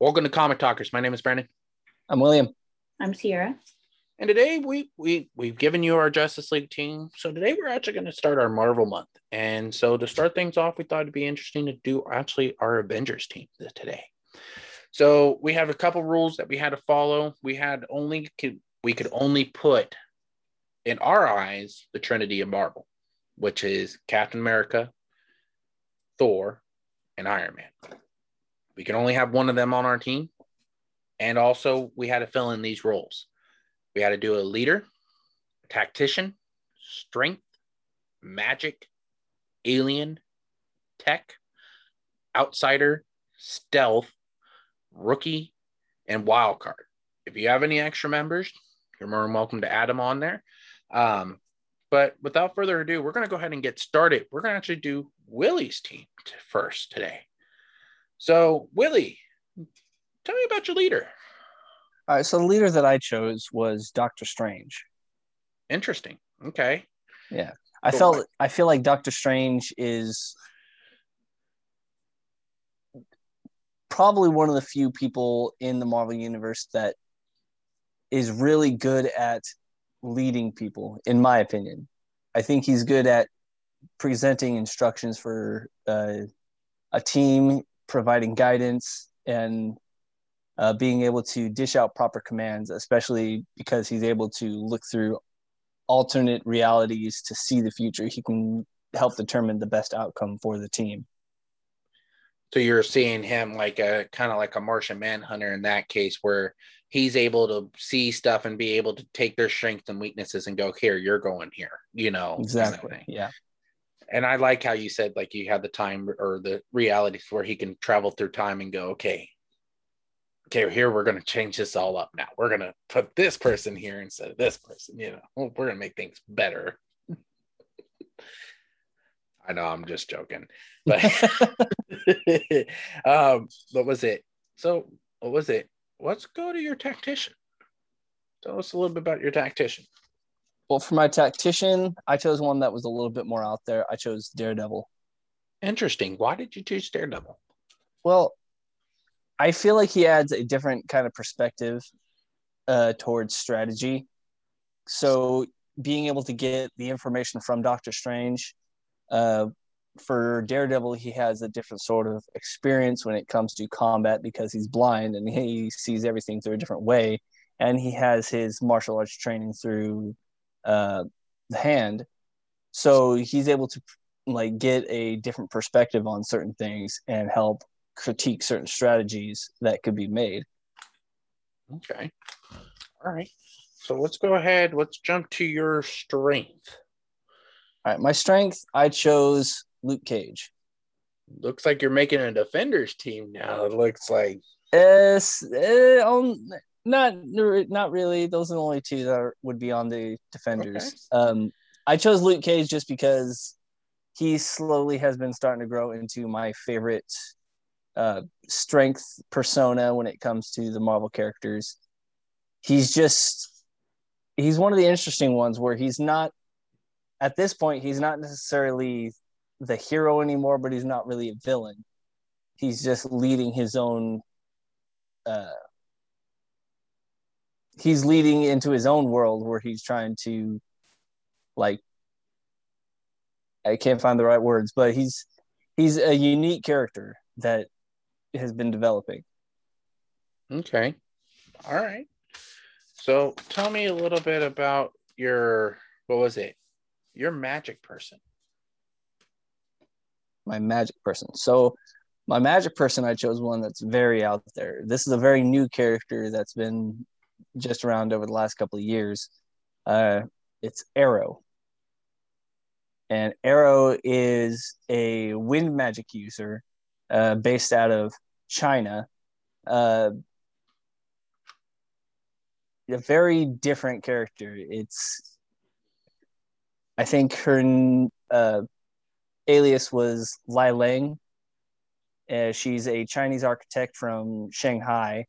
Welcome to Comic Talkers. My name is Brandon. I'm William. I'm Sierra. And today we we we've given you our Justice League team. So today we're actually going to start our Marvel month. And so to start things off, we thought it'd be interesting to do actually our Avengers team today. So we have a couple rules that we had to follow. We had only could, we could only put in our eyes the Trinity of Marvel, which is Captain America, Thor, and Iron Man. We can only have one of them on our team. And also, we had to fill in these roles. We had to do a leader, tactician, strength, magic, alien, tech, outsider, stealth, rookie, and wild card. If you have any extra members, you're more than welcome to add them on there. Um, but without further ado, we're going to go ahead and get started. We're going to actually do Willie's team first today. So, Willie, tell me about your leader. All right. So, the leader that I chose was Doctor Strange. Interesting. Okay. Yeah. I felt, I feel like Doctor Strange is probably one of the few people in the Marvel Universe that is really good at leading people, in my opinion. I think he's good at presenting instructions for uh, a team providing guidance and uh, being able to dish out proper commands, especially because he's able to look through alternate realities to see the future. He can help determine the best outcome for the team. So you're seeing him like a kind of like a Martian Manhunter in that case, where he's able to see stuff and be able to take their strengths and weaknesses and go, here, you're going here, you know. Exactly. Kind of yeah and I like how you said like you had the time or the realities where he can travel through time and go, okay, okay, here we're going to change this all up now. We're going to put this person here instead of this person. You know, we're going to make things better. I know I'm just joking, but um, what was it? So what was it? Let's go to your tactician. Tell us a little bit about your tactician. Well, for my tactician, I chose one that was a little bit more out there. I chose Daredevil. Interesting. Why did you choose Daredevil? Well, I feel like he adds a different kind of perspective uh, towards strategy. So, being able to get the information from Doctor Strange, uh, for Daredevil, he has a different sort of experience when it comes to combat because he's blind and he sees everything through a different way. And he has his martial arts training through uh, the hand. So he's able to like get a different perspective on certain things and help critique certain strategies that could be made. Okay. All right. So let's go ahead. Let's jump to your strength. All right. My strength i chose luke cage. Looks like you're making a defenders team now it looks like. Yes, uh, um, not not really. Those are the only two that are, would be on the defenders. Okay. Um, I chose Luke Cage just because he slowly has been starting to grow into my favorite uh, strength persona when it comes to the Marvel characters. He's just he's one of the interesting ones where he's not at this point he's not necessarily the hero anymore, but he's not really a villain. He's just leading his own uh, he's leading into his own world where he's trying to like I can't find the right words, but he's he's a unique character that has been developing. Okay. All right. So tell me a little bit about your what was it? Your magic person. My magic person. So my magic person I chose one that's very out there. This is a very new character that's been just around over the last couple of years. Uh, it's Aero. And Aero is a wind magic user uh, based out of China. Uh, a very different character. It's, I think her uh, alias was Lei Ling. Uh, she's a Chinese architect from Shanghai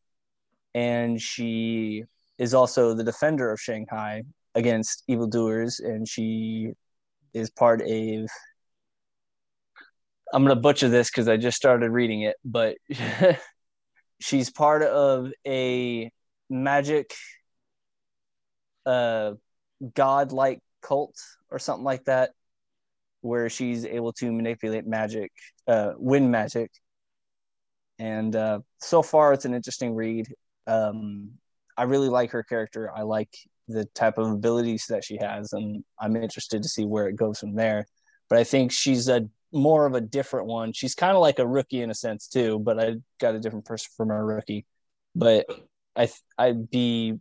and she is also the defender of Shanghai against evildoers, and she is part of. I'm gonna butcher this because I just started reading it, but she's part of a magic uh god-like cult or something like that where she's able to manipulate magic uh wind magic and uh so far it's an interesting read um i really like her character i like the type of abilities that she has and i'm interested to see where it goes from there but i think she's a more of a different one she's kind of like a rookie in a sense too but i got a different person from a rookie but i i'd be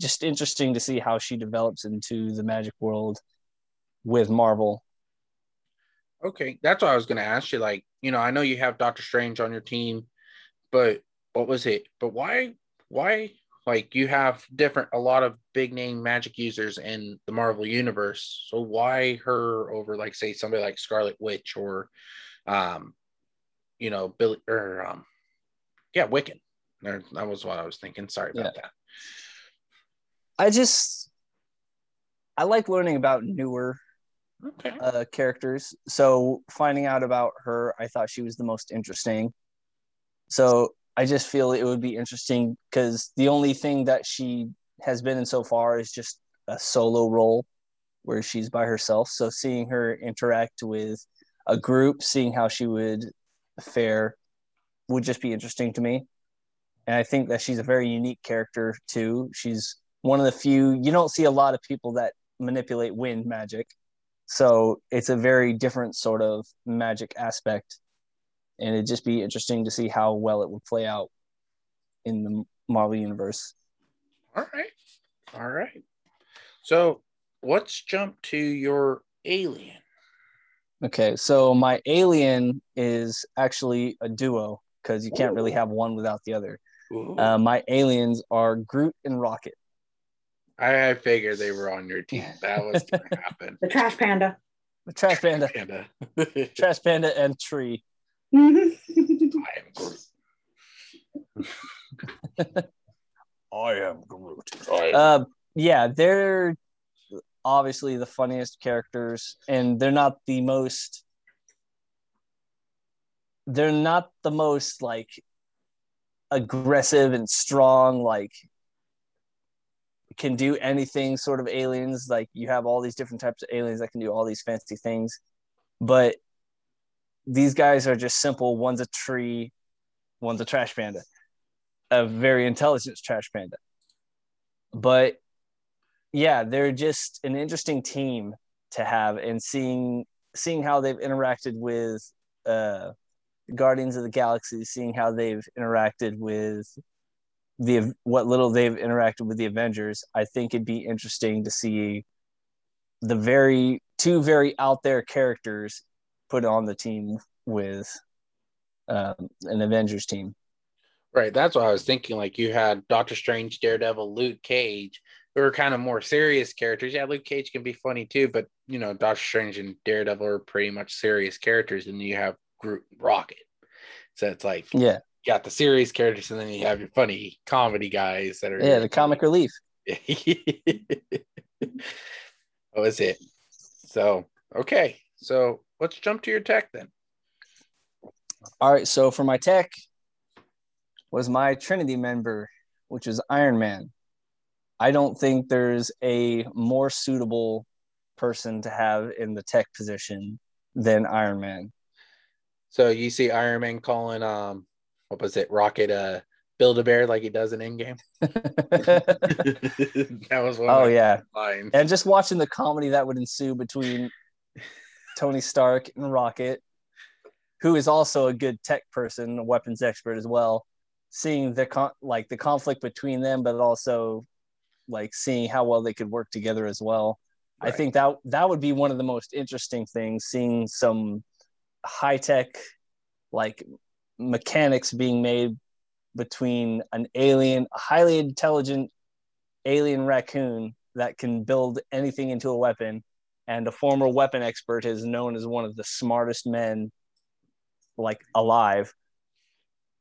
just interesting to see how she develops into the magic world with marvel Okay, that's what I was going to ask you. Like, you know, I know you have Doctor Strange on your team, but what was it? But why? Why? Like, you have different, a lot of big name magic users in the Marvel universe. So why her over, like, say, somebody like Scarlet Witch or, um, you know, Billy or, um, yeah, Wiccan. There, that was what I was thinking. Sorry about Yeah. that. i just i like learning about newer Okay. uh, characters. So finding out about her, I thought she was the most interesting. So I just feel it would be interesting because the only thing that she has been in so far is just a solo role where she's by herself. So seeing her interact with a group, seeing how she would fare would just be interesting to me. And I think that she's a very unique character too. She's one of the few, you don't see a lot of people that manipulate wind magic. So it's a very different sort of magic aspect. And it'd just be interesting to see how well it would play out in the Marvel universe. All right. All right. So let's jump to your alien. Okay, so my alien is actually a duo because you can't really have one without the other. Uh, my aliens are Groot and Rocket. I, I figured they were on your team. That was going to happen. The trash panda. The Trash Panda, Panda. Trash Panda, and Tree. Mhm. I am Groot. I am Groot. I am- Uh, yeah, they're obviously the funniest characters, and they're not the most. They're not the most like aggressive and strong, like can do anything sort of aliens. Like you have all these different types of aliens that can do all these fancy things, but these guys are just simple. One's a tree, one's a trash panda, a very intelligent trash panda. But yeah, they're just an interesting team to have, and seeing seeing how they've interacted with uh, Guardians of the Galaxy, seeing how they've interacted with the what little they've interacted with the Avengers, I think it'd be interesting to see the very two very out there characters put on the team with um, an Avengers team. Right. That's what I was thinking. Like you had Doctor Strange, Daredevil, Luke Cage, who are kind of more serious characters. Yeah, Luke Cage can be funny too, but you know, Doctor Strange and Daredevil are pretty much serious characters. And you have Groot Rocket. So it's like you Yeah, got the serious characters, and then you have your funny comedy guys that are yeah, the comic relief. that was it. So okay. So let's jump to your tech then. All right, so for my tech was my Trinity member, which is Iron Man. I don't think there's a more suitable person to have in the tech position than Iron Man. So you see Iron Man calling um what was it, Rocket uh Build a Bear like he does in Endgame. that was one oh of yeah, lines. and just watching the comedy that would ensue between Tony Stark and Rocket, who is also a good tech person, a weapons expert as well. Seeing the con- like the conflict between them, but also like seeing how well they could work together as well. I think that that would be one of the most interesting things. Seeing some high tech like mechanics being made between an alien, a highly intelligent alien raccoon that can build anything into a weapon, and a former weapon expert is known as one of the smartest men like alive.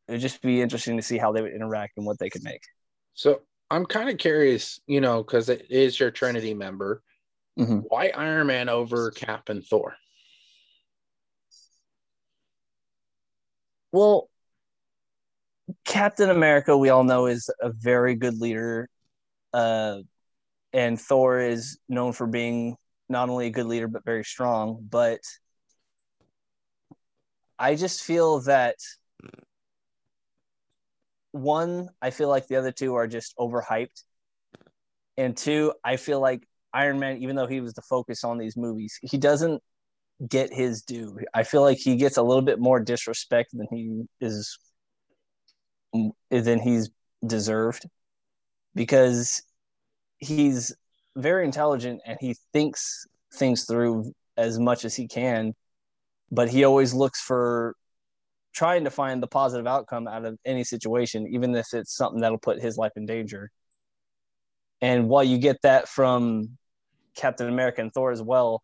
It would just be interesting to see how they would interact and what they could make. So I'm kind of curious, you know, because it is your Trinity member. Mhm. Why Iron Man over Cap and Thor? Well, Captain America, we all know, is a very good leader. Uh, and Thor is known for being not only a good leader, but very strong. But I just feel that one, I feel like the other two are just overhyped. And two, I feel like Iron Man, even though he was the focus on these movies, he doesn't get his due. I feel like he gets a little bit more disrespect than he is than he's deserved because he's very intelligent and he thinks things through as much as he can but he always looks for trying to find the positive outcome out of any situation even if it's something that'll put his life in danger and while you get that from captain america and thor as well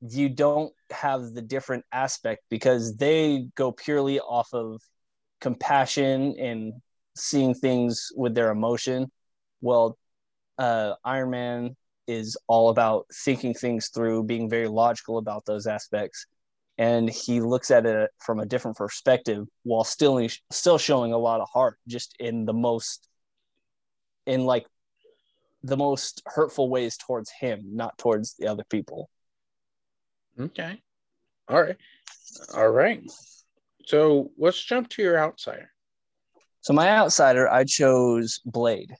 you don't have the different aspect because they go purely off of compassion and seeing things with their emotion. Well, uh, Iron Man is all about thinking things through, being very logical about those aspects, and he looks at it from a different perspective while still still showing a lot of heart, just in the most in like the most hurtful ways towards him, not towards the other people. Okay. All right. All right. So let's jump to your outsider. So my outsider, I chose Blade.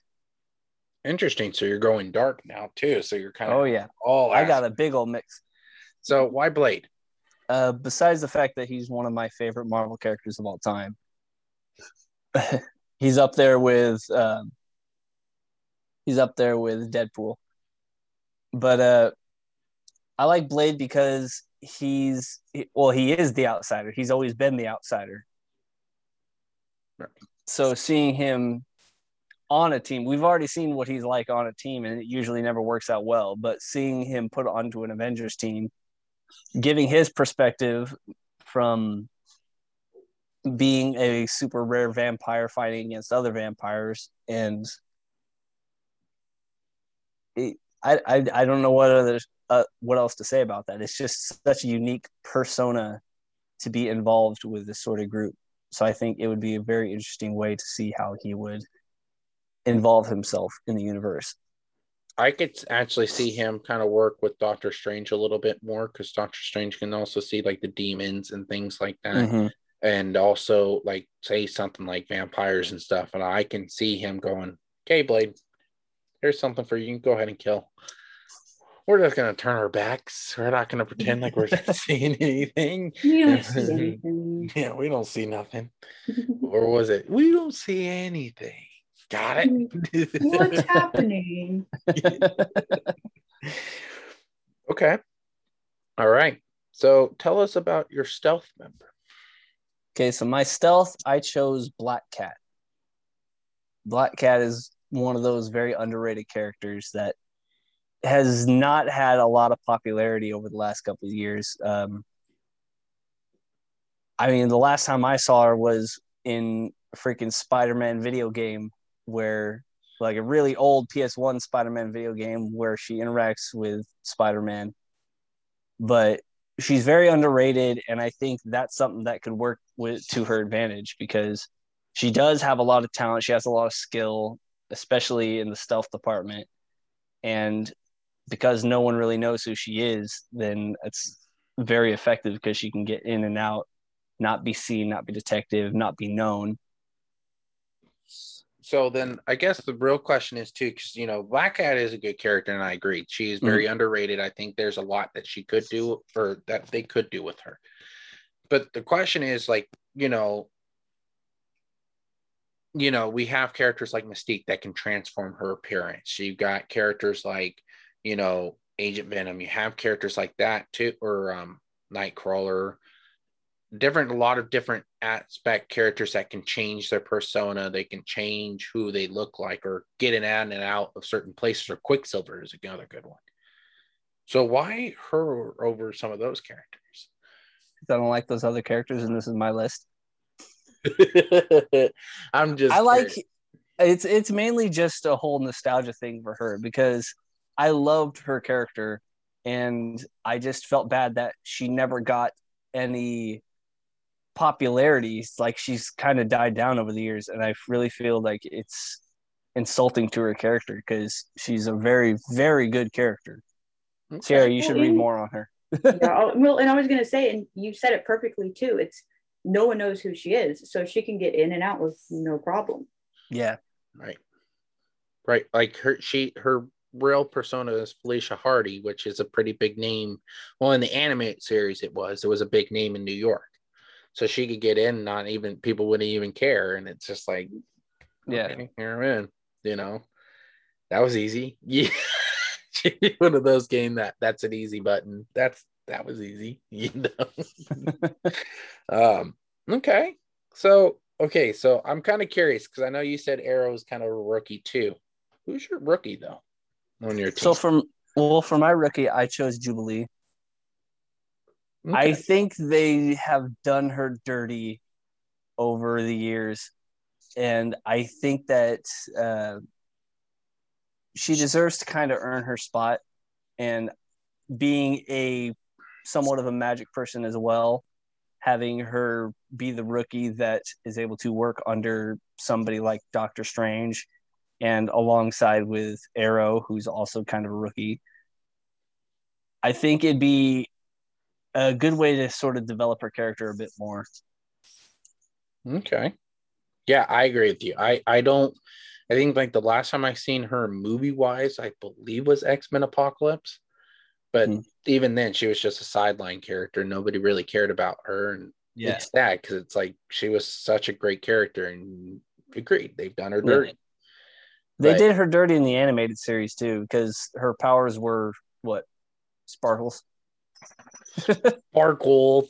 Interesting. So you're going dark now too. So you're kind of oh yeah. All I got a big old mix. So why Blade? Uh, besides the fact that he's one of my favorite Marvel characters of all time, he's up there with um, he's up there with Deadpool. But uh, I like Blade because he's well, he is the outsider. He's always been the outsider. Right. So seeing him on a team, we've already seen what he's like on a team, and it usually never works out well. But seeing him put onto an Avengers team, giving his perspective from being a super rare vampire fighting against other vampires and it, I, I I don't know what other uh, what else to say about that. It's just such a unique persona to be involved with this sort of group. So I think it would be a very interesting way to see how he would involve himself in the universe. I could actually see him kind of work with Doctor Strange a little bit more because Doctor Strange can also see like the demons and things like that. Mm-hmm. And also like say something like vampires and stuff. And I can see him going, Okay, Blade, here's something for you. You can go ahead and kill we're just gonna turn our backs. We're not gonna pretend like we're seeing anything. We don't see anything. Yeah, we don't see nothing. or was it? We don't see anything. Got it. What's happening? okay. All right. So tell us about your stealth member. Okay, so my stealth, I chose Black Cat. Black Cat is one of those very underrated characters that has not had a lot of popularity over the last couple of years. Um, I mean, the last time I saw her was in a freaking Spider-Man video game where like a really old PS1 Spider-Man video game where she interacts with Spider-Man. But she's very underrated and I think that's something that could work with to her advantage because she does have a lot of talent, she has a lot of skill, especially in the stealth department. And because no one really knows who she is, then it's very effective because she can get in and out, not be seen, not be detective, not be known. So then I guess the real question is too, because you know, Black Cat is a good character, and I agree. She is very mm-hmm. underrated. I think there's a lot that she could do or that they could do with her. But the question is like, you know, you know, we have characters like Mystique that can transform her appearance. You've got characters like you know, Agent Venom. You have characters like that too, or um, Nightcrawler. Different, a lot of different aspect characters that can change their persona. They can change who they look like, or get in and out of certain places. Or Quicksilver is another good one. So why her over some of those characters? I don't like those other characters, and this is my list. I'm just. I like. It's it's mainly just a whole nostalgia thing for her because I loved her character, and I just felt bad that she never got any popularity, like she's kind of died down over the years, and I really feel like it's insulting to her character because she's a very, very good character. Okay. Sarah, you should read in- more on her. yeah, oh, well, and I was gonna say, and you said it perfectly too. It's no one knows who she is, so she can get in and out with no problem. Yeah, Right. Right. Like her she her real persona is Felicia Hardy, which is a pretty big name. Well, in the animated series it was. It was a big name in New York. So she could get in, not even people wouldn't even care. And it's just like, yeah. okay, here I'm in, you know. That was easy. Yeah. One of those game that that's an easy button. That's that was easy, you know. um, okay. So okay, so I'm kind of curious because I know you said Aero is kind of a rookie too. Who's your rookie though on your team? So from well, for my rookie, I chose Jubilee. I think they have done her dirty over the years, and I think that uh, she deserves to kind of earn her spot. And being a somewhat of a magic person as well, having her be the rookie that is able to work under somebody like Doctor Strange, and alongside with Aero, who's also kind of a rookie. I think it'd be a good way to sort of develop her character a bit more. Okay. Yeah, I agree with you. I I don't. I think like the last time I seen her movie wise, I believe was X Men Apocalypse, but Hmm. even then she was just a sideline character. Nobody really cared about her, and Yeah. it's sad because it's like she was such a great character, and agreed they've done her Yeah. dirty. They But- did her dirty in the animated series too, because her powers were what? Sparkles. Sparkle.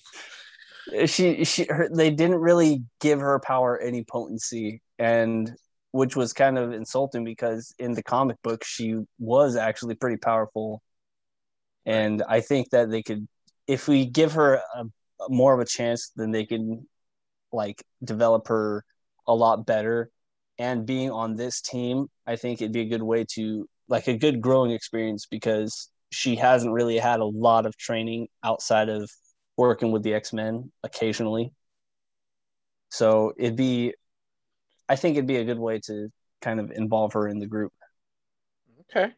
She she her, they didn't really give her power any potency and which was kind of insulting because in the comic book she was actually pretty powerful. And I think that they could if we give her a, more of a chance then they can like develop her a lot better and being on this team i think it'd be a good way to like a good growing experience because she hasn't really had a lot of training outside of working with the x-men occasionally so it'd be i think it'd be a good way to kind of involve her in the group Okay.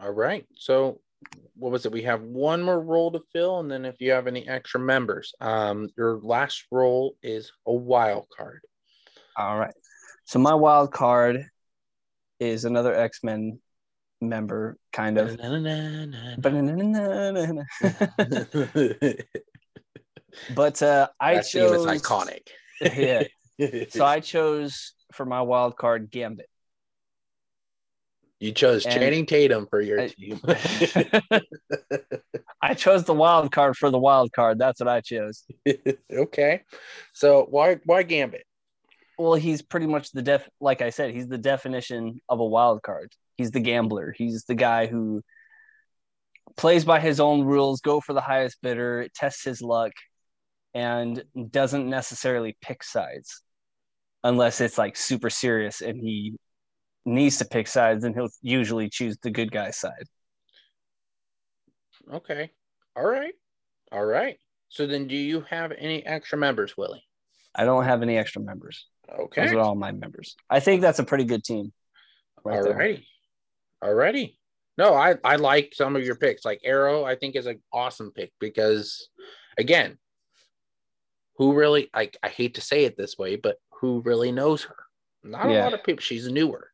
All right. So what was it? We have one more role to fill, and then if you have any extra members, um, your last role is a wild card. all right so my wild card is another x-men member kind of but uh i that chose iconic. yeah so i chose for my wild card gambit you chose And- Channing Tatum for your I- team. I chose the wild card for the wild card. That's what I chose. okay. So why why Gambit? Well, he's pretty much the def like I said, he's the definition of a wild card. He's the gambler. He's the guy who plays by his own rules, go for the highest bidder, tests his luck, and doesn't necessarily pick sides unless it's like super serious and he needs to pick sides, then he'll usually choose the good guy's side. Okay. All right. All right. So then do you have any extra members, Willie? I don't have any extra members. Okay. Those are all my members. I think that's a pretty good team. right there. Alrighty. Alrighty. No, I, I like some of your picks. Like Aero, I think is an awesome pick because again, who really like I hate to say it this way, but who really knows her? Not a lot of people. She's newer.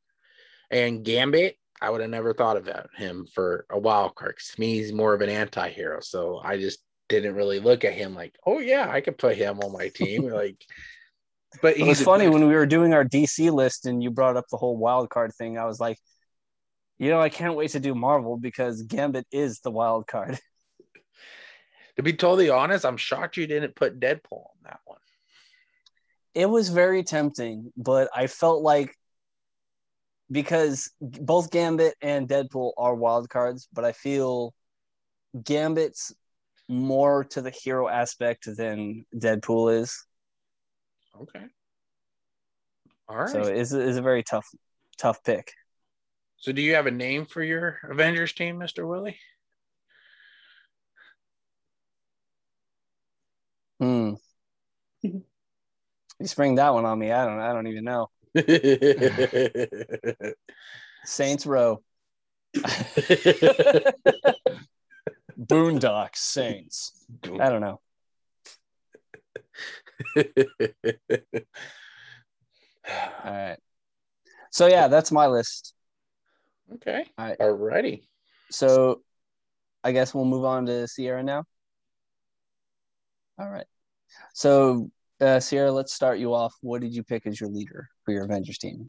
And Gambit, I would have never thought about him for a wild card. 'cause to me, he's more of an anti-hero. So I just didn't really look at him like, oh yeah, I could put him on my team. like but It was funny when we were doing our DC list and you brought up the whole wild card thing. I was like, you know, I can't wait to do Marvel because Gambit is the wild card. to be totally honest, I'm shocked you didn't put Deadpool on that one. It was very tempting, but I felt like because both Gambit and Deadpool are wild cards, but I feel Gambit's more to the hero aspect than Deadpool is. Okay. All right. So it's, it's a very tough, tough pick. Do you have a name for your Avengers team, Mr. Willie? Hmm. You spring that one on me. I don't. I don't even know. Saints Row. Boondocks Saints. I don't know. All right. So yeah, that's my list. Okay. All right. Alrighty. So I guess we'll move on to Sierra now. All right. So uh, Sierra, let's start you off. What did you pick as your leader for your Avengers team?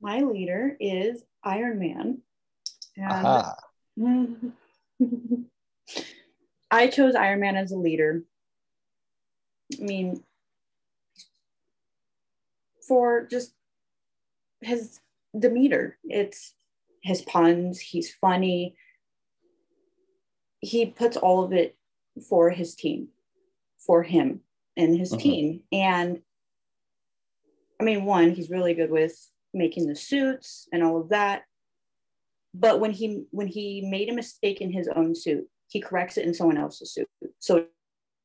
My leader is Iron Man. And Aha. I chose Iron Man as a leader. I mean, for just his demeanor, it's his puns, he's funny. He puts all of it for his team, for him and his Mhm. team. And I mean, one, he's really good with making the suits and all of that but when he when he made a mistake in his own suit he corrects it in someone else's suit so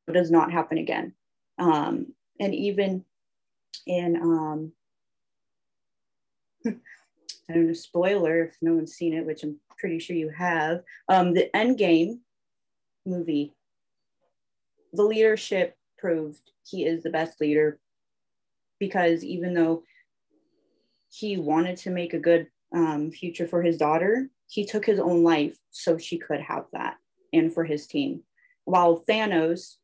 it does not happen again um and even in um i don't know spoiler if no one's seen it which i'm pretty sure you have um the end game movie the leadership proved he is the best leader because even though he wanted to make a good um, future for his daughter, he took his own life so she could have that and for his team. While Thanos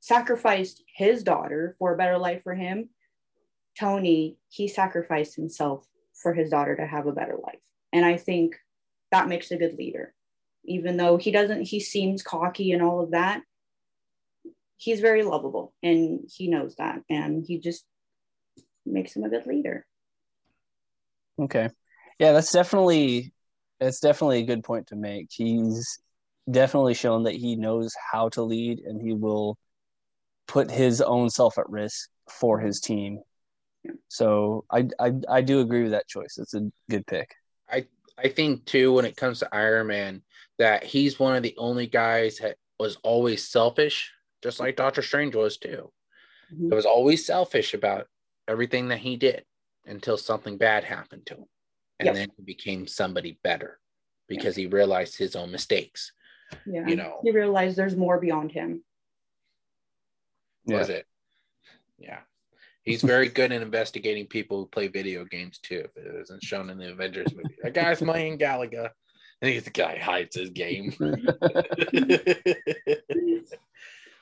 sacrificed his daughter for a better life for him, Tony, he sacrificed himself for his daughter to have a better life. And I think that makes a good leader. Even though he doesn't, he seems cocky and all of that, he's very lovable and he knows that. And he just makes him a good leader. Okay. Yeah, that's definitely that's definitely a good point to make. He's definitely shown that he knows how to lead and he will put his own self at risk for his team. So I I, I do agree with that choice. It's a good pick. I I think too when it comes to Iron Man that he's one of the only guys that was always selfish, just like Doctor Strange was too. Mhm. He was always selfish about everything that he did until something bad happened to him. And Yep. then he became somebody better because he realized his own mistakes. Yeah. You know, He realized there's more beyond him. was it? Yeah. He's very good in investigating people who play video games too. If it isn't shown in the Avengers movie. That guy's playing Galaga. And he's the guy who hides his game.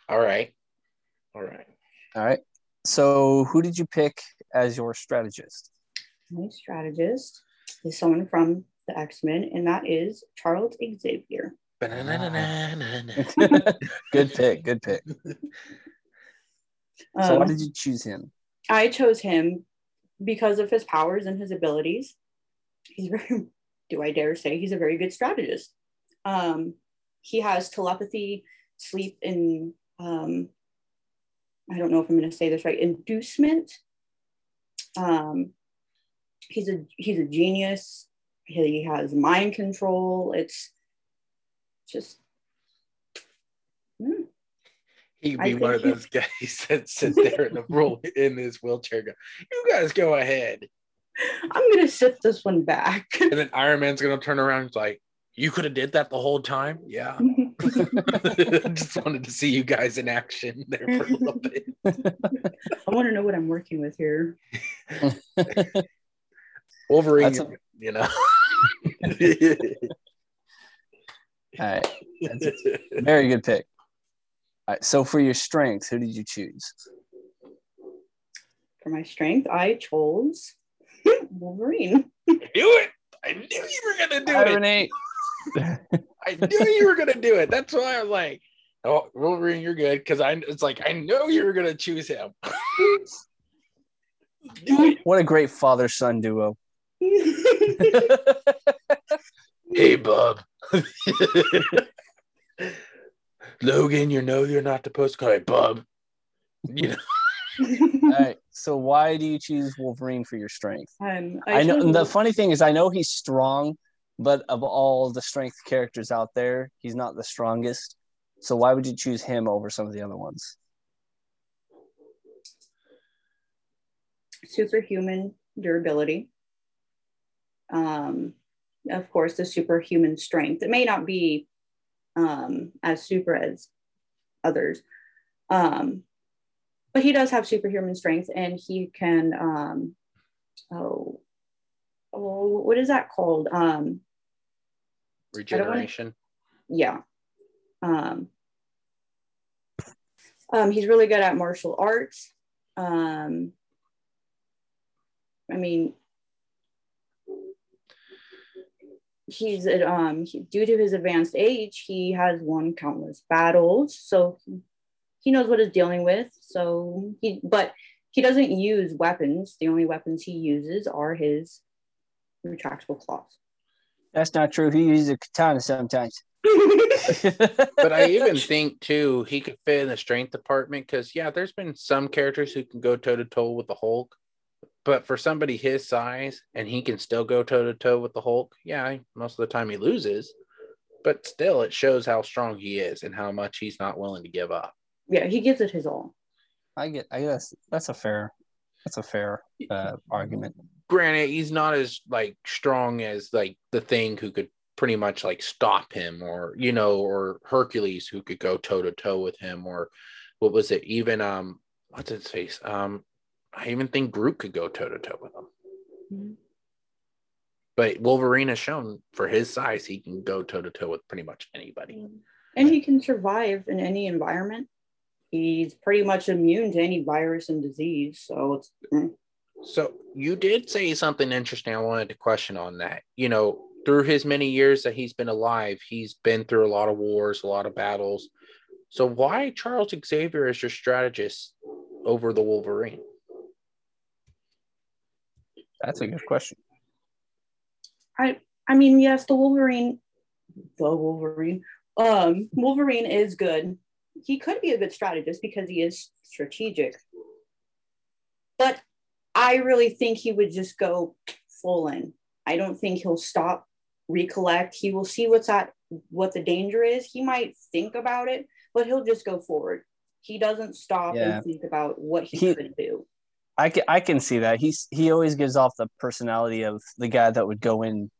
All right. All right. All right. So who did you pick as your strategist? My strategist is someone from the X-Men, and that is Charles Xavier. Good pick. Good pick. So Um, why did you choose him? I chose him because of his powers and his abilities. He's very, do I dare say, he's a very good strategist. Um, he has telepathy, sleep, and um, I don't know if I'm going to say this right, inducement. Um, he's a he's a genius. He has mind control. It's just mm, He'd be one of those guys that sits there in the room in his wheelchair. Go, you guys go ahead. I'm going to sit this one back. And then Iron Man's gonna turn around. He's like, "You could have did that the whole time." Yeah. Just wanted to see you guys in action there for a little bit. I want to know what I'm working with here. Wolverine, That's a- you know. All right. That's a very good pick. All right. So for your strength, who did you choose? For my strength, I chose Wolverine. I knew it. I knew you were gonna do it. I knew you were gonna do it. That's why I was like, "Oh, Wolverine, you're good." Because I, it's like I know you were gonna choose him. What a great father son duo. Hey, bub. Logan, you know you're not supposed to call it bub. You know, All right. So why do you choose Wolverine for your strength? um, I, know chose the funny thing is I know he's strong, but of all the strength characters out there, he's not the strongest. So why would you choose him over some of the other ones? superhuman durability. Um, of course, the superhuman strength. It may not be um, as super as others, um, but he does have superhuman strength, and he can. Um, oh, oh, what is that called? Um, Regeneration. Yeah. Um, um, he's really good at martial arts. Um, I mean, he's um he, due to his advanced age, he has won countless battles, so he knows what he's dealing with. So he, but he doesn't use weapons. The only weapons he uses are his retractable claws. That's not true. He uses a katana sometimes. but I even think too he could fit in the strength department because yeah, there's been some characters who can go toe to toe with the Hulk, but for somebody his size and he can still go toe to toe with the Hulk, yeah, most of the time he loses, but still it shows how strong he is and how much he's not willing to give up. Yeah, he gives it his all. I get. I guess that's a fair. That's a fair uh, argument. Granted, he's not as like strong as like the thing who could pretty much like stop him, or you know, or Hercules who could go toe to toe with him, or what was it? Even um, what's his face? Um, I even think Groot could go toe to toe with him. Mm-hmm. But Wolverine has shown for his size, he can go toe to toe with pretty much anybody. And he can survive in any environment he's pretty much immune to any virus and disease. So it's. Mm. So you did say something interesting. I wanted to question on that. You know, through his many years that he's been alive, he's been through a lot of wars, a lot of battles. So why Charles Xavier is your strategist over the Wolverine? That's a good question. I I mean, yes, the Wolverine, the Wolverine, um, Wolverine is good he could be a good strategist because he is strategic. But I really think he would just go full in. I don't think he'll stop, recollect. He will see what's at what the danger is. He might think about it, but he'll just go forward. He doesn't stop yeah. and think about what he, he could do. I can, I can see that. He's he always gives off the personality of the guy that would go in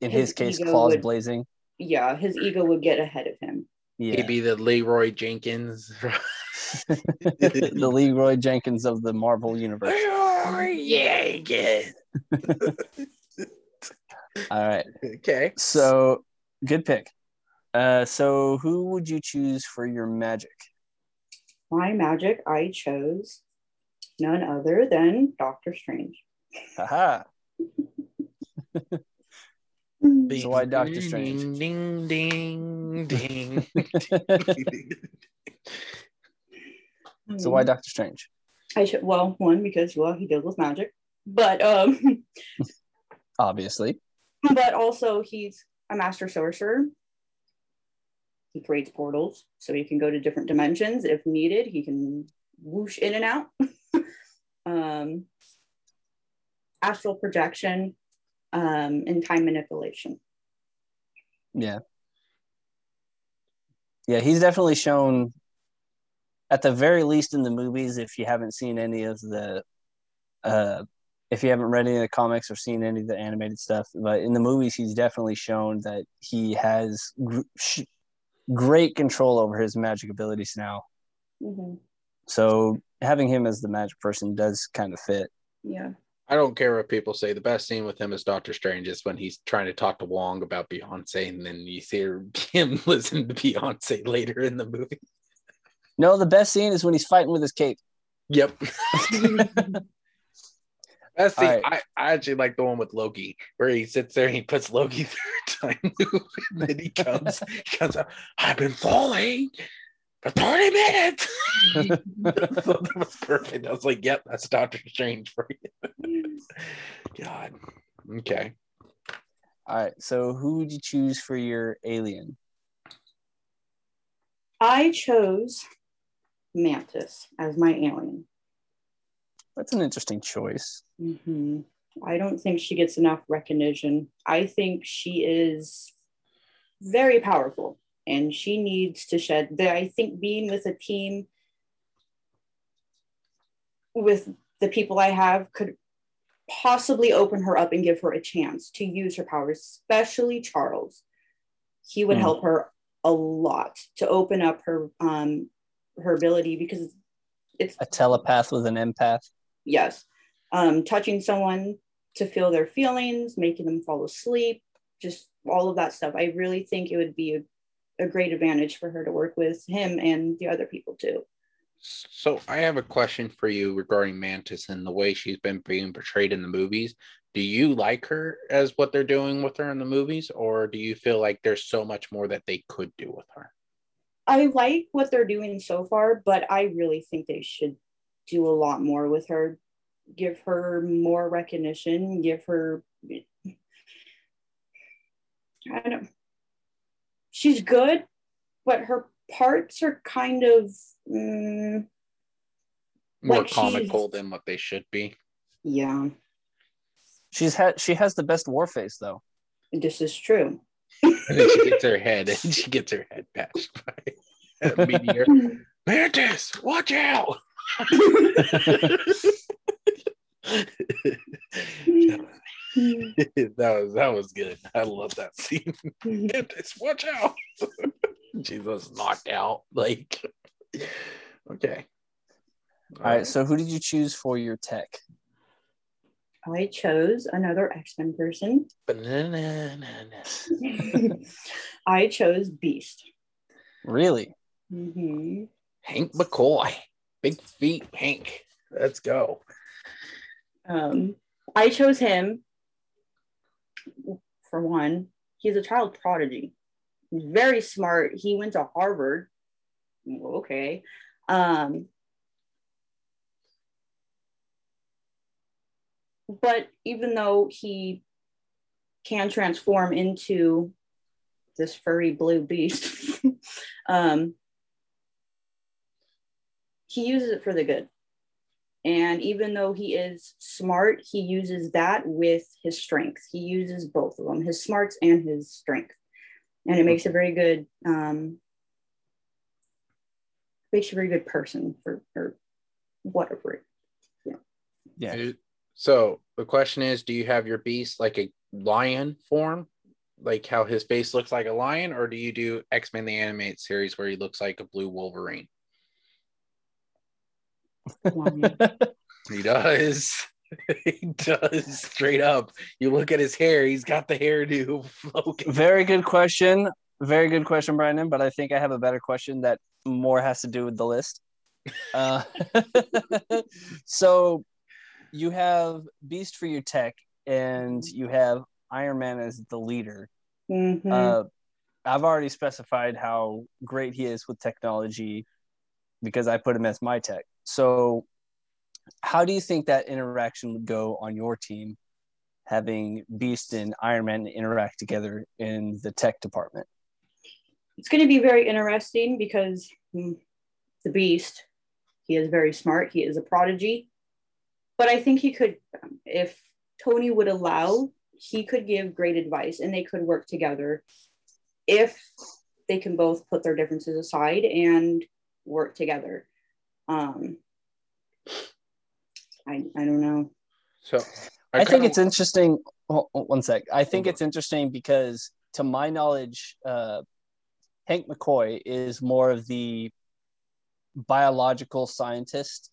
in his, his case claws would, blazing. Yeah, his ego would get ahead of him. Yeah. Maybe the Leeroy Jenkins. the Leeroy Jenkins of the Marvel universe. Leeroy Jenkins. All right. Okay. So good pick. Uh, so who would you choose for your magic? My magic, I chose none other than Doctor Strange. Haha. So why Doctor Strange? Ding ding ding. so why Doctor Strange? I should well one because well he deals with magic, but um obviously. But also he's a master sorcerer. He creates portals so he can go to different dimensions if needed. He can whoosh in and out. um, astral projection um, and time manipulation. Yeah. Yeah, he's definitely shown, at the very least in the movies, if you haven't seen any of the, uh, if you haven't read any of the comics or seen any of the animated stuff, but in the movies, he's definitely shown that he has gr- sh- great control over his magic abilities now. Mm-hmm. So having him as the magic person does kind of fit. Yeah. I don't care what people say. The best scene with him is Doctor Strange is when he's trying to talk to Wong about Beyonce, and then you see him listen to Beyonce later in the movie. No, the best scene is when he's fighting with his cape. Yep. Best scene, right. I, I actually like the one with Loki where he sits there and he puts Loki through a time loop, and then he comes, he comes out. I've been falling for 30 minutes. that was perfect. I was like, yep, that's Doctor Strange for you. God. Okay. All right. So who would you choose for your alien? I chose Mantis as my alien. That's an interesting choice. Mm-hmm. I don't think she gets enough recognition. I think she is very powerful and she needs to shed the, i think being with a team with the people I have could possibly open her up and give her a chance to use her powers, especially Charles. He would mm. help her a lot to open up her um her ability because it's a telepath with an empath. Yes. Um touching someone to feel their feelings, making them fall asleep, just all of that stuff. I really think it would be a, a great advantage for her to work with him and the other people too. So I have a question for you regarding Mantis and the way she's been being portrayed in the movies. Do you like her as what they're doing with her in the movies, or do you feel like there's so much more that they could do with her? I like what they're doing so far, but I really think they should do a lot more with her. Give her more recognition, give her I don't she's good, but her parts are kind of mm, more like comical than what they should be. Yeah. She's had she has the best war face though. This is true. and then she gets her head and she gets her head bashed by a meteor. Mantis, watch out! that was that was good. I love that scene. Mantis, watch out! she was knocked out. Like, okay. All right. So, who did you choose for your tech? I chose another X Men person. I chose Beast. Really? Mm-hmm. Hank McCoy, big feet, Hank. Let's go. Um, I chose him for one. He's a child prodigy. He's very smart. He went to Harvard. Okay. Um, but even though he can transform into this furry blue beast, um, he uses it for the good. And even though he is smart, he uses that with his strength. He uses both of them, his smarts and his strength and it makes a very good um, makes you a very good person for or whatever. Yeah. Yeah. So the question is, do you have your beast like a lion form, like how his face looks like a lion, or do you do X Men the animated series where he looks like a blue Wolverine? He does. he does straight up. You look at his hair; he's got the hairdo. Very good question. Very good question, Brandon. But I think I have a better question that more has to do with the list. Uh, so you have Beast for your tech, and you have Iron Man as the leader. Mm-hmm. Uh, I've already specified how great he is with technology because I put him as my tech. So how do you think that interaction would go on your team having beast and iron man interact together in the tech department? It's going to be very interesting because hmm, the beast he is very smart he is a prodigy. But i think he could if tony would allow he could give great advice and they could work together if they can both put their differences aside and work together um, I, I don't know. So I, I think it's interesting. one sec. I think it's interesting because, to my knowledge, uh, Hank McCoy is more of the biological scientist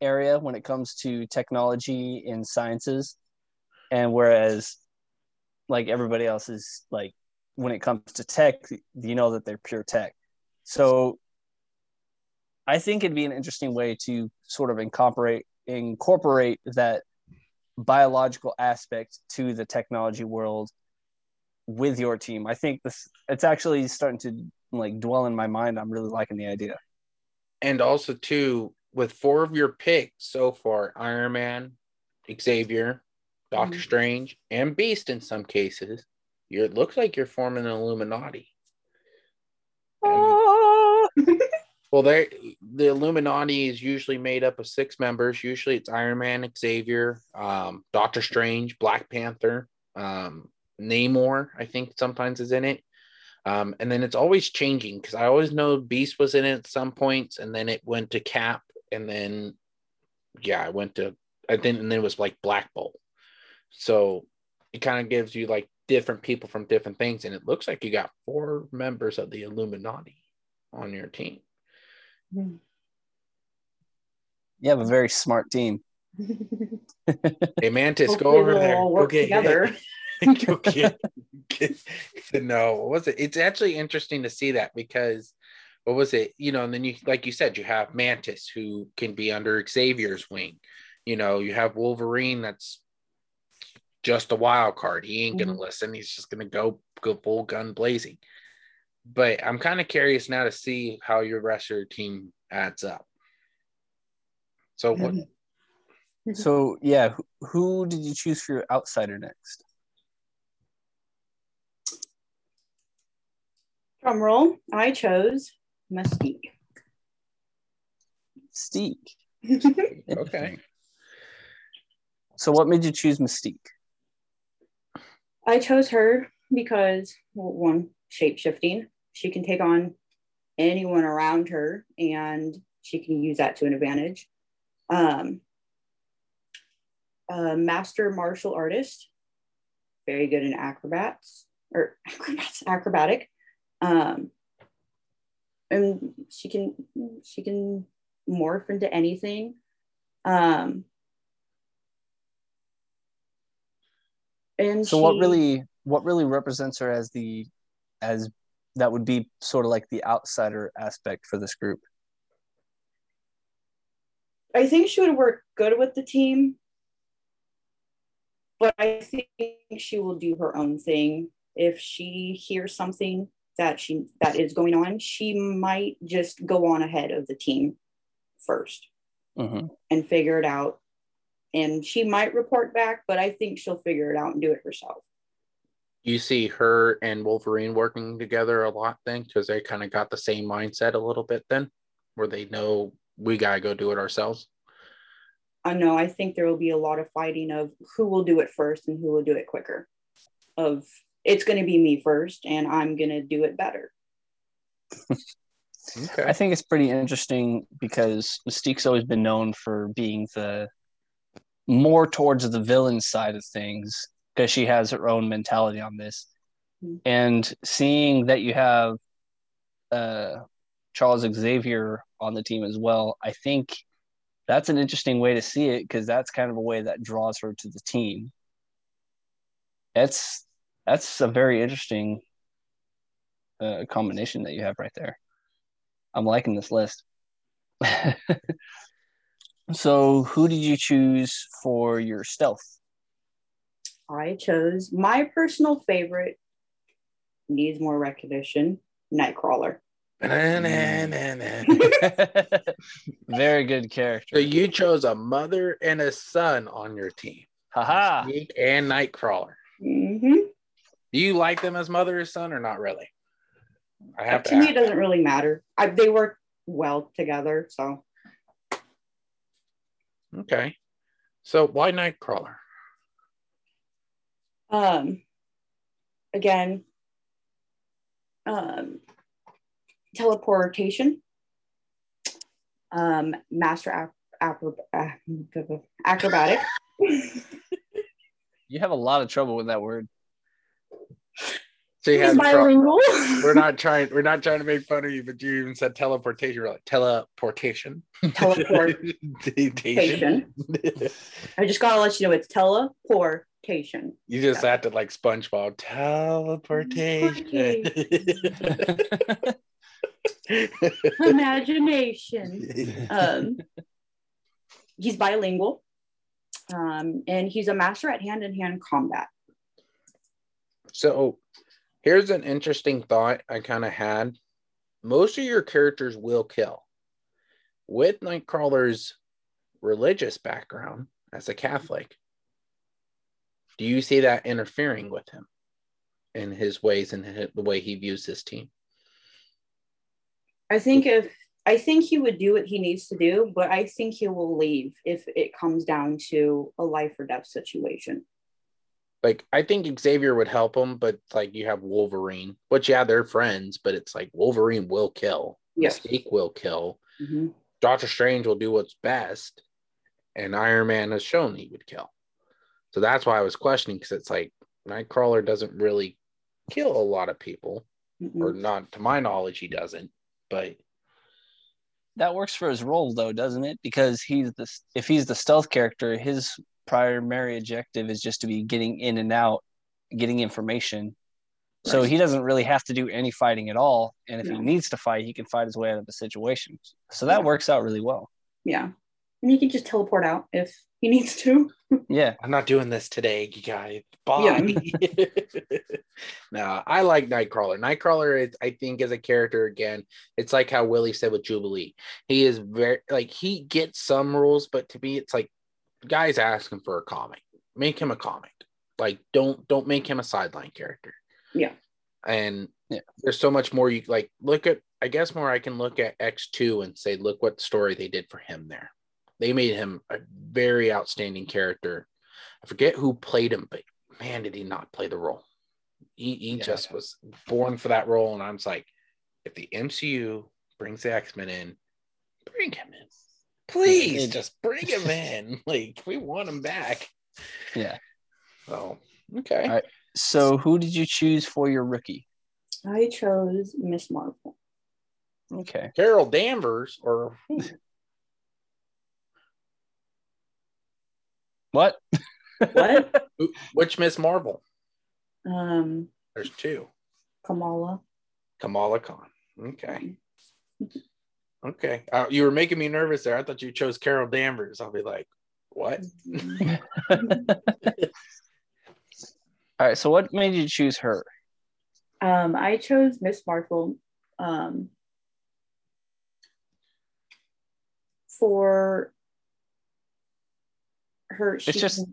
area when it comes to technology and sciences, and whereas, like everybody else is like when it comes to tech, you know that they're pure tech. So I think it'd be an interesting way to sort of incorporate incorporate that biological aspect to the technology world with your team. I think this it's actually starting to like dwell in my mind. I'm really liking the idea. And also too, with four of your picks so far, Iron Man, Xavier, Doctor mm-hmm. Strange, and Beast in some cases, you it looks like you're forming an Illuminati. Ah. Well, they the Illuminati is usually made up of six members. Usually, it's Iron Man, Xavier, um, Doctor Strange, Black Panther, um, Namor. I think sometimes is in it, um, and then it's always changing because I always know Beast was in it at some points, and then it went to Cap, and then yeah, I went to I think and then it was like Black Bolt. So it kind of gives you like different people from different things, and it looks like you got four members of the Illuminati on your team. You have a very smart team. Hey Mantis, Hopefully go over we'll there. all Go get together. hit. Go get, get- no, what was it? It's actually interesting to see that because what was it? You know, and then you like you said, you have Mantis who can be under Xavier's wing. You know, you have Wolverine that's just a wild card. He ain't gonna Mhm. listen. He's just gonna go go full gun blazing. But I'm kind of curious now to see how your rest of your team adds up. So what mm-hmm. Mm-hmm. So yeah, who, who did you choose for your outsider next? Drum roll. I chose Mystique. Mystique. okay. So what made you choose Mystique? I chose her because well, one, shape shifting. She can take on anyone around her and she can use that to an advantage. Um, a master martial artist, very good in acrobats or acrobats, acrobatic. Um, and she can she can morph into anything. Um, and So what really what really represents her as the as that would be sort of like the outsider aspect for this group. I think she would work good with the team, but I think she will do her own thing. If she hears something that she that is going on, she might just go on ahead of the team first Mhm. and figure it out. And she might report back, but I think she'll figure it out and do it herself. You see her and Wolverine working together a lot then because they kind of got the same mindset a little bit then where they know we gotta go do it ourselves. I know I think there will be a lot of fighting of who will do it first and who will do it quicker. Of it's going to be me first, and I'm going to do it better. Okay. I think it's pretty interesting because Mystique's always been known for being the more towards the villain side of things because she has her own mentality on this. Mhm. And seeing that you have uh, Charles Xavier on the team as well, I think that's an interesting way to see it because that's kind of a way that draws her to the team. That's that's a very interesting uh, combination that you have right there. I'm liking this list. so, who did you choose for your stealth? I chose my personal favorite, needs more recognition, Nightcrawler. Very good character. so you chose a mother and a son on your team. Haha. Mystique and Nightcrawler. hmm Do you like them as mother or son or not really? I have to, To me, it doesn't really matter. I, they work well together, so Okay. So why Nightcrawler? Um, again, um, teleportation, um, master ap- acro- uh, acrobatic. You have a lot of trouble with that word. You He's have bilingual. we're not trying we're not trying to make fun of you, but you even said teleportation. You're like teleportation. Teleportation. I just gotta let you know it's teleportation. You just acted like SpongeBob. Teleportation. Imagination. Um, he's bilingual, um, and he's a master at hand-in-hand combat. so here's an interesting thought I kind of had. Most of your characters will kill. With Nightcrawler's religious background as a Catholic, do you see that interfering with him in his ways and the way he views his team? I think if I think he would do what he needs to do, but I think he will leave if it comes down to a life or death situation. Like I think Xavier would help him, but like you have Wolverine, which yeah, they're friends, but it's like Wolverine will kill, Yes. Mystique will kill, Mhm. Doctor Strange will do what's best, and Iron Man has shown he would kill. So that's why I was questioning because it's like Nightcrawler doesn't really kill a lot of people, or Mm-mm. not to my knowledge, he doesn't. But That works for his role though, doesn't it? Because he's the if he's the stealth character, his primary objective is just to be getting in and out, getting information. So he doesn't really have to do any fighting at all. And if No. he needs to fight, he can fight his way out of the situation. So that Yeah. works out really well. Yeah. And he can just teleport out if he needs to. Yeah. I'm not doing this today, you guys. Bye. no, I like Nightcrawler. Nightcrawler is, I think, as a character again. It's like how Willie said with Jubilee. He is very like he gets some rules, but to me, it's like guys asking for a comic. Make him a comic. Like don't don't make him a sideline character. Yeah. And Yeah. there's so much more you like look at I guess more I can look at X2 and say, look what story they did for him there. They made him a very outstanding character. I forget who played him, but man, did he not play the role. He, he Yeah. just was born for that role. And I'm just like, if the MCU brings the X Men in, bring him in. Please It- just bring him in. Like, we want him back. Yeah. So, okay. All right. So who did you choose for your rookie? I chose Miss Marvel. Okay. Carol Danvers or What? What? which Miss Marvel? um, There's two. Kamala. Kamala Khan. Okay. Okay. Uh, you were making me nervous there. I thought you chose Carol Danvers. I'll be like, what? All right. So what made you choose her? Um, I chose Miss Marvel um, for her. she just-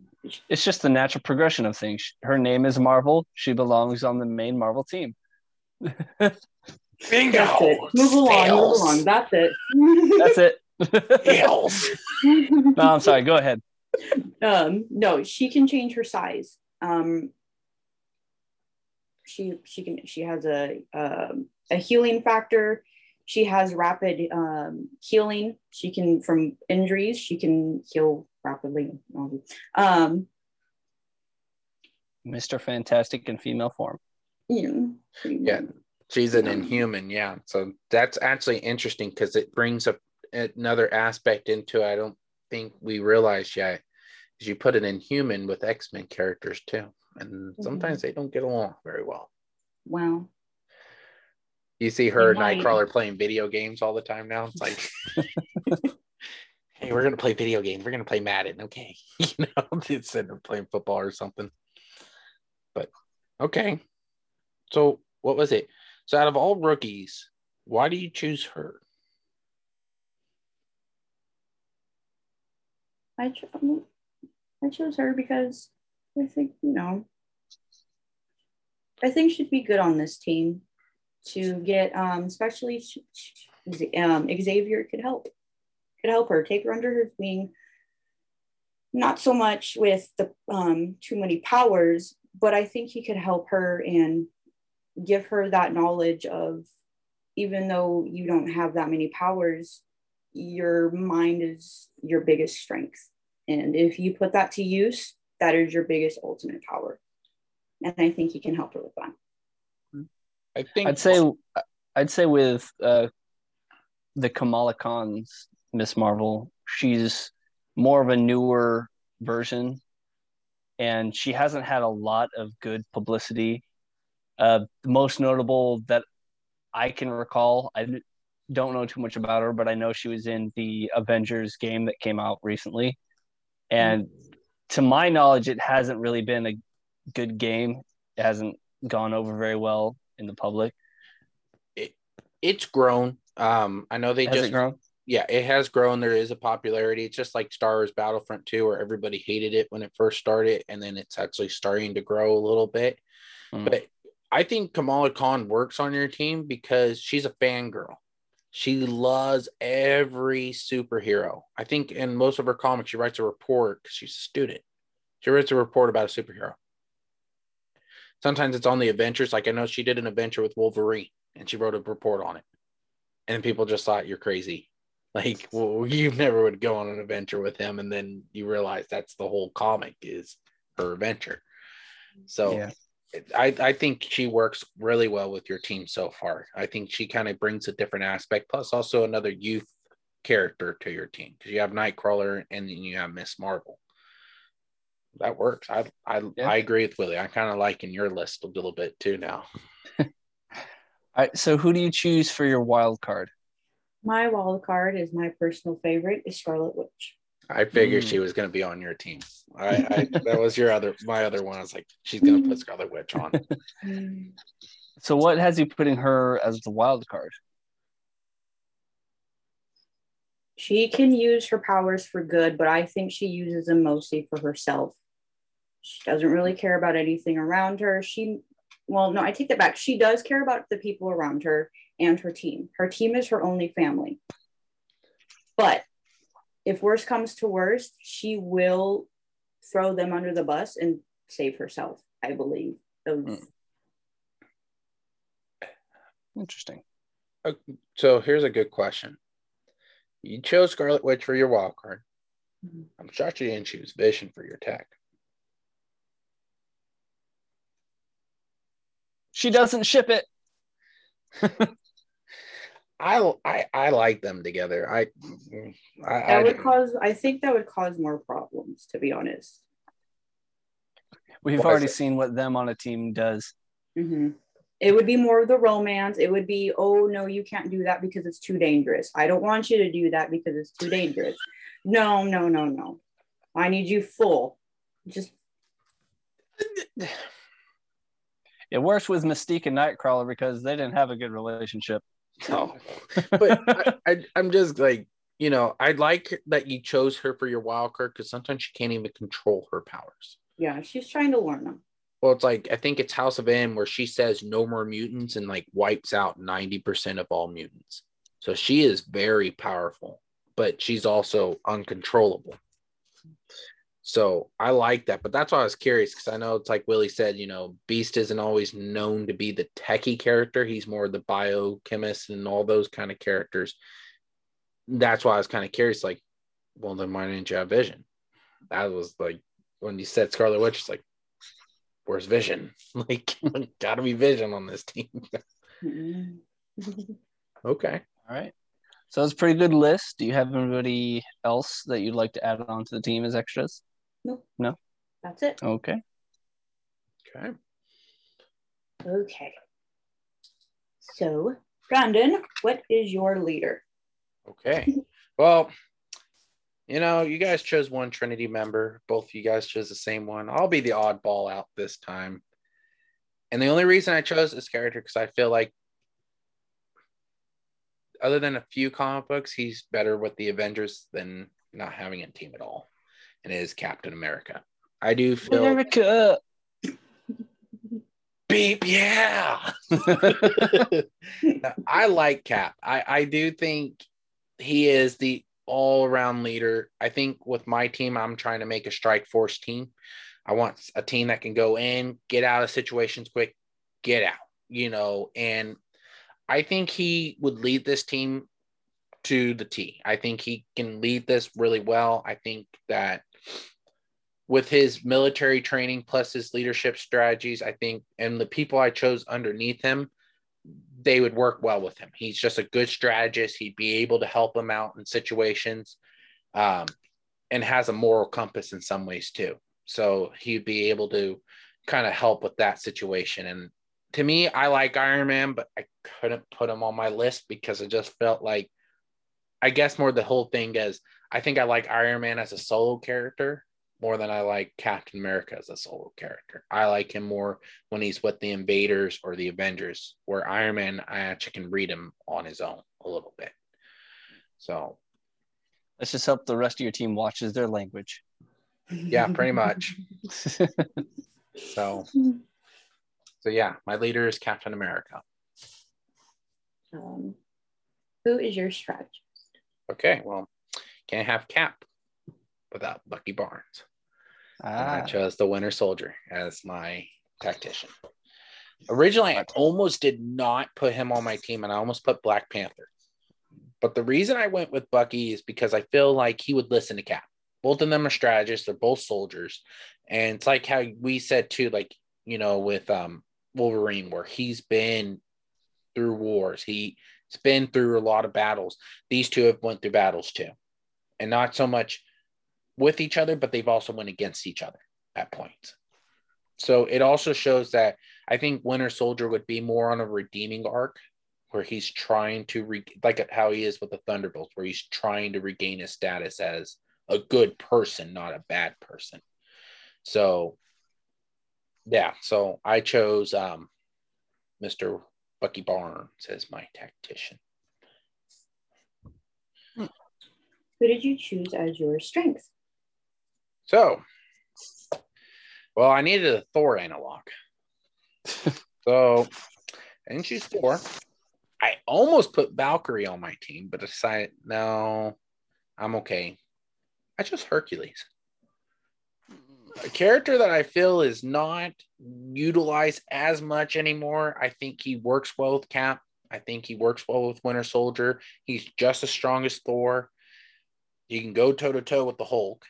It's just the natural progression of things. Her name is Marvel. She belongs on the main Marvel team. Bingo. That's it. Move along. Move along. That's it. That's it. Fails. no, I'm sorry. Go ahead. um, no, she can change her size. Um, she she can she has a um, a healing factor. She has rapid um, healing. She can from injuries. She can heal rapidly. Um, Mr. Fantastic in female form. yeah, Yeah. She's an Um, inhuman. Yeah. So that's actually interesting because it brings up another aspect into I don't think we realize yet is you put an inhuman with X-Men characters too. And sometimes they don't get along very well. Wow. You see her might. Nightcrawler playing video games all the time now. It's like, hey, we're gonna play video games. We're gonna play Madden, okay? You know, instead of playing football or something. But okay. So what was it? So out of all rookies, why do you choose her? I cho- I chose her because I think you know I think she'd be good on this team to get um especially um Xavier could help could help her take her under her wing not so much with the um too many powers but I think he could help her and give her that knowledge of even though you don't have that many powers your mind is your biggest strength. And if you put that to use, that is your biggest ultimate power. And I think you can help her with that. I think I'd say I'd say with uh, the Kamala Khan's Miss Marvel, she's more of a newer version, and she hasn't had a lot of good publicity. Uh, the most notable that I can recall, I don't know too much about her, but I know she was in the Avengers game that came out recently, and to my knowledge, it hasn't really been a good game. It hasn't gone over very well in the public. It, it's grown. Um, I know they Has just grown? yeah, it has grown. There is a popularity. It's just like Star Wars Battlefront 2, where everybody hated it when it first started, and then it's actually starting to grow a little bit. Mm. But I think Kamala Khan works on your team because she's a fangirl. She loves every superhero. I think in most of her comics, she writes a report because she's a student. She writes a report about a superhero. Sometimes it's on the adventures. Like I know she did an adventure with Wolverine and she wrote a report on it. And people just thought you're crazy. Like, well, you never would go on an adventure with him, and then you realize that's the whole comic is her adventure. So Yeah. I, I think she works really well with your team so far. I think she kind of brings a different aspect, plus also another youth character to your team because you have Nightcrawler and then you have Miss Marvel. That works. I I, Yeah. I agree with Willie. I'm kind of liking your list a little bit too now. All right, so who do you choose for your wild card? My wild card is my personal favorite is Scarlet Witch. I figured Mm. she was going to be on your team. I, I that was your other my other one. I was like, she's going to put Scarlet Witch on. So what has you putting her as the wild card? She can use her powers for good, but I think she uses them mostly for herself. She doesn't really care about anything around her. She, well, no, I take that back. She does care about the people around her and her team. Her team is her only family. But if worst comes to worst, she will throw them under the bus and save herself, I believe. Of- Mm. Interesting. So here's a good question. You chose Scarlet Witch for your wild card. Mhm. I'm shocked you didn't choose Vision for your tech. She doesn't ship it. I I I like them together. I I, That I would do. cause, I think that would cause more problems, to be honest. We've Why already seen what them on a team does. hmm It would be more of the romance. It would be, oh no, you can't do that because it's too dangerous. I don't want you to do that because it's too dangerous. No, no, no, no. I need you full. Just It works with Mystique and Nightcrawler because they didn't have a good relationship. no. But I, I I'm just like you know I like that you chose her for your wild card because sometimes she can't even control her powers. yeah, she's trying to learn them. Well, it's like I think it's House of M where she says no more mutants and like wipes out 90% of all mutants. So she is very powerful, but she's also uncontrollable. So I like that, but that's why I was curious because I know it's like Willie said, you know, Beast isn't always known to be the techie character. He's more the biochemist and all those kind of characters. That's why I was kind of curious, like, well, then why didn't you have Vision? That was like when you said Scarlet Witch, it's like, where's Vision? Like, gotta be Vision on this team. Mhm. okay. All right. So it's a pretty good list. Do you have anybody else that you'd like to add on to the team as extras? That's it. Okay. Okay. Okay. So, Brandon, what is your leader? Okay. Well, you know, you guys chose one Trinity member. Both of you guys chose the same one. I'll be the oddball out this time. And the only reason I chose this character because I feel like, other than a few comic books, he's better with the Avengers than not having a team at all. And it is Captain America. I do feel America. beep, yeah. I like Cap. I, I do think he is the all around leader. I think with my team, I'm trying to make a strike force team. I want a team that can go in, get out of situations quick, get out, you know, and I think he would lead this team to the T. I think he can lead this really well. I think that with his military training plus his leadership strategies, I think, and the people I chose underneath him, they would work well with him. He's just a good strategist. He'd be able to help them out in situations um, and has a moral compass in some ways too. So he'd be able to kind of help with that situation. And to me, I like Iron Man, but I couldn't put him on my list because it just felt like, I guess more the whole thing is I think I like Iron Man as a solo character more than I like Captain America as a solo character. I like him more when he's with the Invaders or the Avengers, where Iron Man, I actually can read him on his own a little bit. So, Let's just hope the rest of your team watches their language. yeah, pretty much. So, so yeah, my leader is Captain America. Um, who is your strategist? Okay, well, can't have Cap without Bucky Barnes. And I ah, chose the Winter Soldier as my tactician. Originally, I almost did not put him on my team, and I almost put Black Panther. But the reason I went with Bucky is because I feel like he would listen to Cap. Both of them are strategists. They're both soldiers, and it's like how we said too, like you know, with um Wolverine, where he's been through wars. He's been through a lot of battles. These two have went through battles too, and not so much with each other, but they've also went against each other at points. So it also shows that I think Winter Soldier would be more on a redeeming arc where he's trying to re- like how he is with the Thunderbolts, where he's trying to regain his status as a good person, not a bad person. So yeah, so I chose um, Mr. Bucky Barnes as my tactician. Who did you choose as your strength? So, well, I needed a Thor analog. so, I didn't choose Thor. I almost put Valkyrie on my team, but decided no, I'm okay. I chose Hercules. A character that I feel is not utilized as much anymore. I think he works well with Cap. I think he works well with Winter Soldier. He's just as strong as Thor. He can go toe to toe with the Hulk.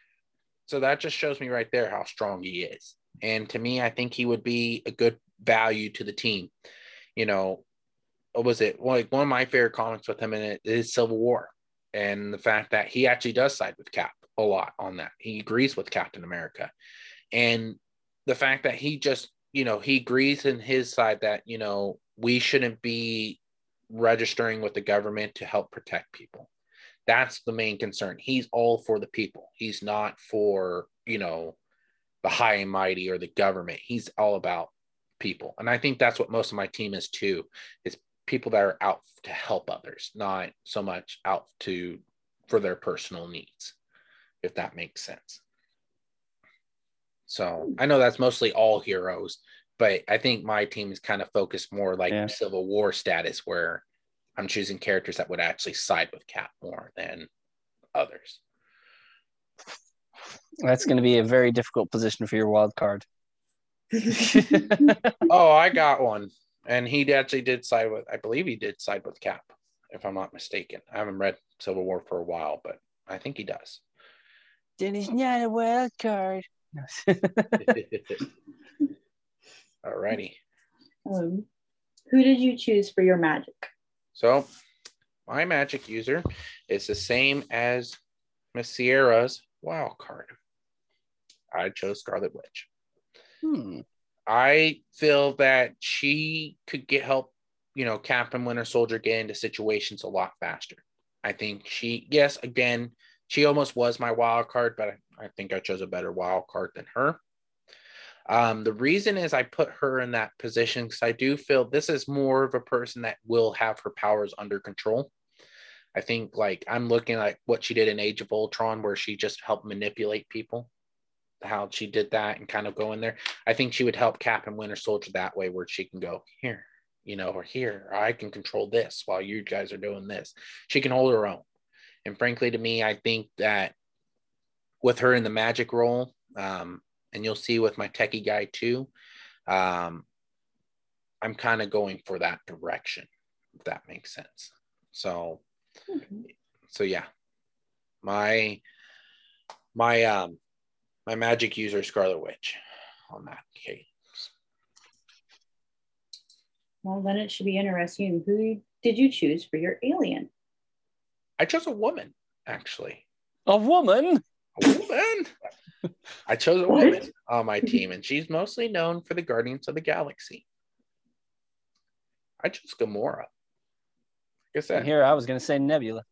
So that just shows me right there how strong he is. And to me, I think he would be a good value to the team. You know, what was it? Like one of my favorite comics with him in it is Civil War. And the fact that he actually does side with Cap a lot on that. He agrees with Captain America. And the fact that he just, you know, he agrees in his side that, you know, we shouldn't be registering with the government to help protect people. That's the main concern. He's all for the people. He's not for, you know, the high and mighty or the government. He's all about people. And I think that's what most of my team is too, is people that are out to help others, not so much out to for their personal needs, if that makes sense. So I know that's mostly all heroes, but I think my team is kind of focused more like yeah. Civil War status, where I'm choosing characters that would actually side with Cap more than others. That's going to be a very difficult position for your wild card. oh, I got one. And he actually did side with, I believe he did side with Cap, if I'm not mistaken. I haven't read Civil War for a while, but I think he does. Then he's not a wild card. All righty. Um, who did you choose for your magic? So my magic user is the same as Miss Sierra's wild card. I chose Scarlet Witch. Hmm. I feel that she could get help, you know, Captain Winter Soldier get into situations a lot faster. I think she, yes, again, she almost was my wild card, but I, I think I chose a better wild card than her. Um, the reason is I put her in that position because I do feel this is more of a person that will have her powers under control. I think like I'm looking at what she did in Age of Ultron, where she just helped manipulate people, how she did that and kind of go in there. I think she would help Cap and Winter Soldier that way, where she can go here, you know, or here, I can control this while you guys are doing this. She can hold her own. And frankly, to me, I think that with her in the magic role, um, and you'll see with my techie guy too. Um, I'm kind of going for that direction, if that makes sense. So, okay. so yeah, my my um my magic user Scarlet Witch on that case. Well, then it should be interesting. Who did you choose for your alien? I chose a woman, actually. A woman? A woman? I chose a woman on my team, and she's mostly known for the Guardians of the Galaxy. I chose Gamora. Like I said, here I was going to say Nebula.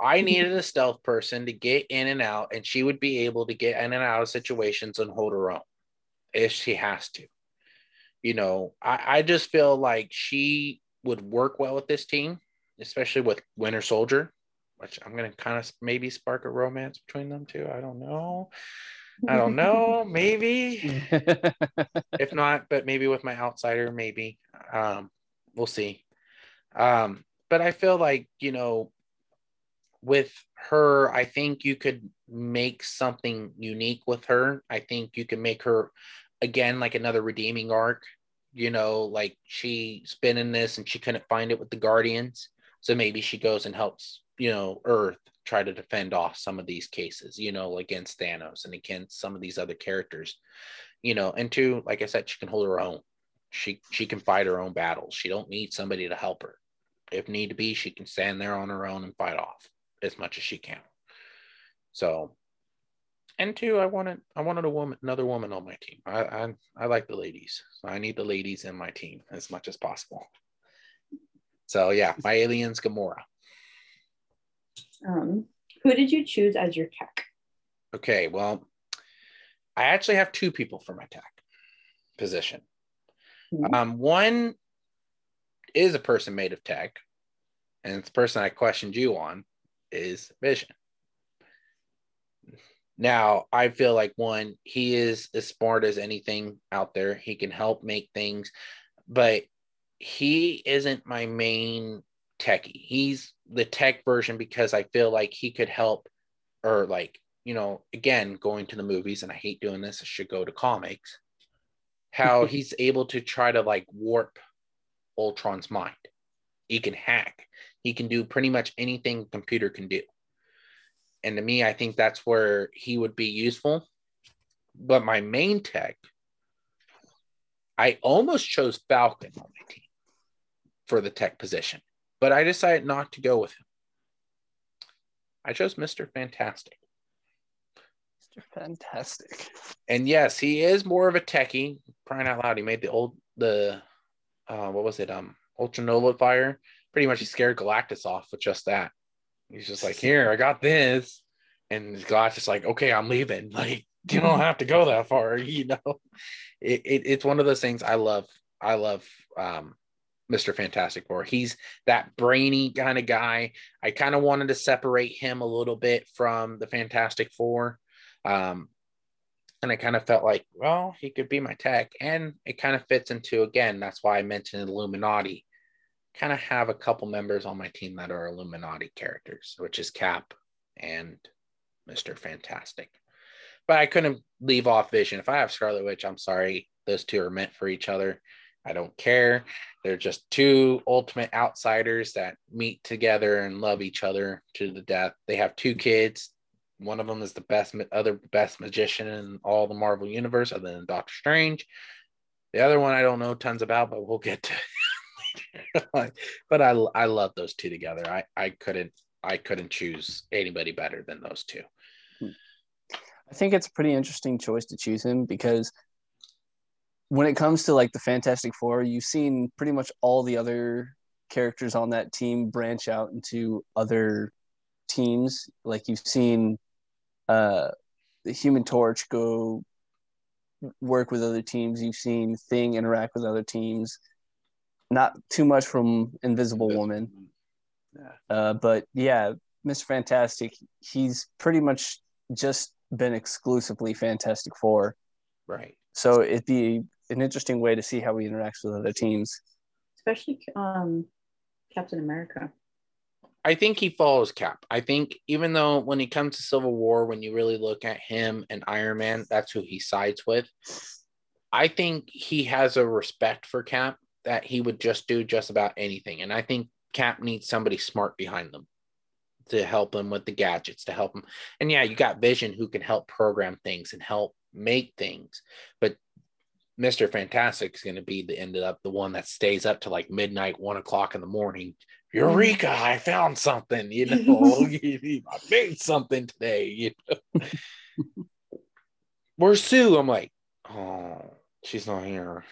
I needed a stealth person to get in and out, and she would be able to get in and out of situations and hold her own if she has to. You know, I, I just feel like she would work well with this team, especially with Winter Soldier which I'm gonna kind of maybe spark a romance between them two. I don't know. I don't know. maybe. if not, but maybe with my outsider, maybe. Um, we'll see. Um, but I feel like, you know, with her, I think you could make something unique with her. I think you can make her again like another redeeming arc. You know, like she's been in this and she couldn't find it with the Guardians So maybe she goes and helps, you know, Earth try to defend off some of these cases, you know, against Thanos and against some of these other characters, you know, and two, like I said, she can hold her own. She she can fight her own battles. She don't need somebody to help her. If need be, she can stand there on her own and fight off as much as she can. So and two, I wanted I wanted a woman, another woman on my team. I I, I like the ladies, so I need the ladies in my team as much as possible. So yeah, my aliens Gamora. Um, who did you choose as your tech? Okay, well, I actually have two people for my tech position. Mhm. Um, one is a person made of tech, and the person I questioned you on is Vision. Now, I feel like one, he is as smart as anything out there. He can help make things, but he isn't my main techie. He's the tech version because I feel like he could help, or like, you know, again, going to the movies, and I hate doing this, I should go to comics. How he's able to try to like warp Ultron's mind. He can hack, he can do pretty much anything a computer can do. And to me, I think that's where he would be useful. But my main tech, I almost chose Falcon on my team for the tech position, but I decided not to go with him. I chose Mr. Fantastic. Mr. Fantastic. And yes, he is more of a techie. Crying out loud, he made the old the uh what was it? Um Ultimate Nullifier. Pretty much he scared Galactus off with just that. He's just like, here, I got this. And Galactus is like, okay, I'm leaving. Like, you don't have to go that far, you know. It, it it's one of those things I love. I love um Mr. Fantastic Four. He's that brainy kind of guy. I kind of wanted to separate him a little bit from the Fantastic Four. Um, and I kind of felt like, well, he could be my tech. And it kind of fits into, again, that's why I mentioned Illuminati. Kind of have a couple members on my team that are Illuminati characters, which is Cap and Mr. Fantastic. But I couldn't leave off Vision. If I have Scarlet Witch, I'm sorry. Those two are meant for each other. I don't care. They're just two ultimate outsiders that meet together and love each other to the death. They have two kids. One of them is the best, other best magician in all the Marvel universe, other than Doctor Strange. The other one I don't know tons about, but we'll get to. but I I love those two together. I I couldn't I couldn't choose anybody better than those two. Hmm. I think it's a pretty interesting choice to choose him because when it comes to like the Fantastic Four, you've seen pretty much all the other characters on that team branch out into other teams. Like you've seen uh, the Human Torch go work with other teams. You've seen Thing interact with other teams. Not too much from Invisible Woman, uh, but yeah, Mr. Fantastic. He's pretty much just been exclusively Fantastic Four. Right. So it'd be an interesting way to see how he interacts with other teams. Especially um, Captain America. I think he follows Cap. I think even though when he comes to Civil War, when you really look at him and Iron Man, that's who he sides with. I think he has a respect for Cap that he would just do just about anything. And I think Cap needs somebody smart behind them to help him with the gadgets, to help him. And yeah, you got Vision who can help program things and help make things. But Mr. Fantastic is going to be the ended up the one that stays up to like midnight, one o'clock in the morning. Eureka! Mm-hmm. I found something. You know, I made something today. You know, where's Sue? I'm like, oh, she's not here.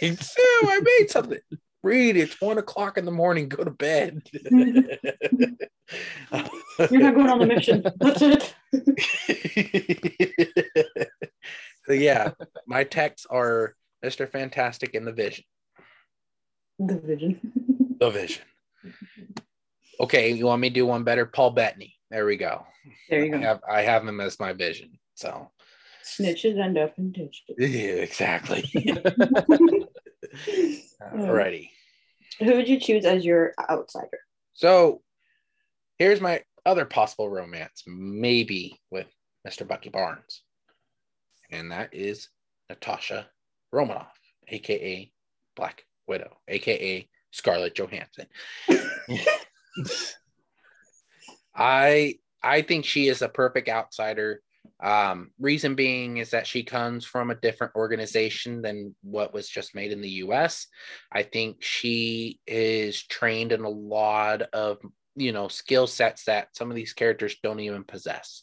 Sue, I made something. Read. It's one o'clock in the morning. Go to bed. You're not going on the mission. That's it. So yeah, my texts are Mr. Fantastic and the Vision. the vision. The Vision. Okay, you want me to do one better? Paul Bettany. There we go. There you I go. have I have him as my vision. So Snitches end up in ditches. yeah, exactly. Alrighty. Who would you choose as your outsider? So here's my other possible romance, maybe with Mr. Bucky Barnes. And that is Natasha Romanoff, aka Black Widow, aka Scarlett Johansson. I I think she is a perfect outsider. Um, reason being is that she comes from a different organization than what was just made in the US. I think she is trained in a lot of you know skill sets that some of these characters don't even possess.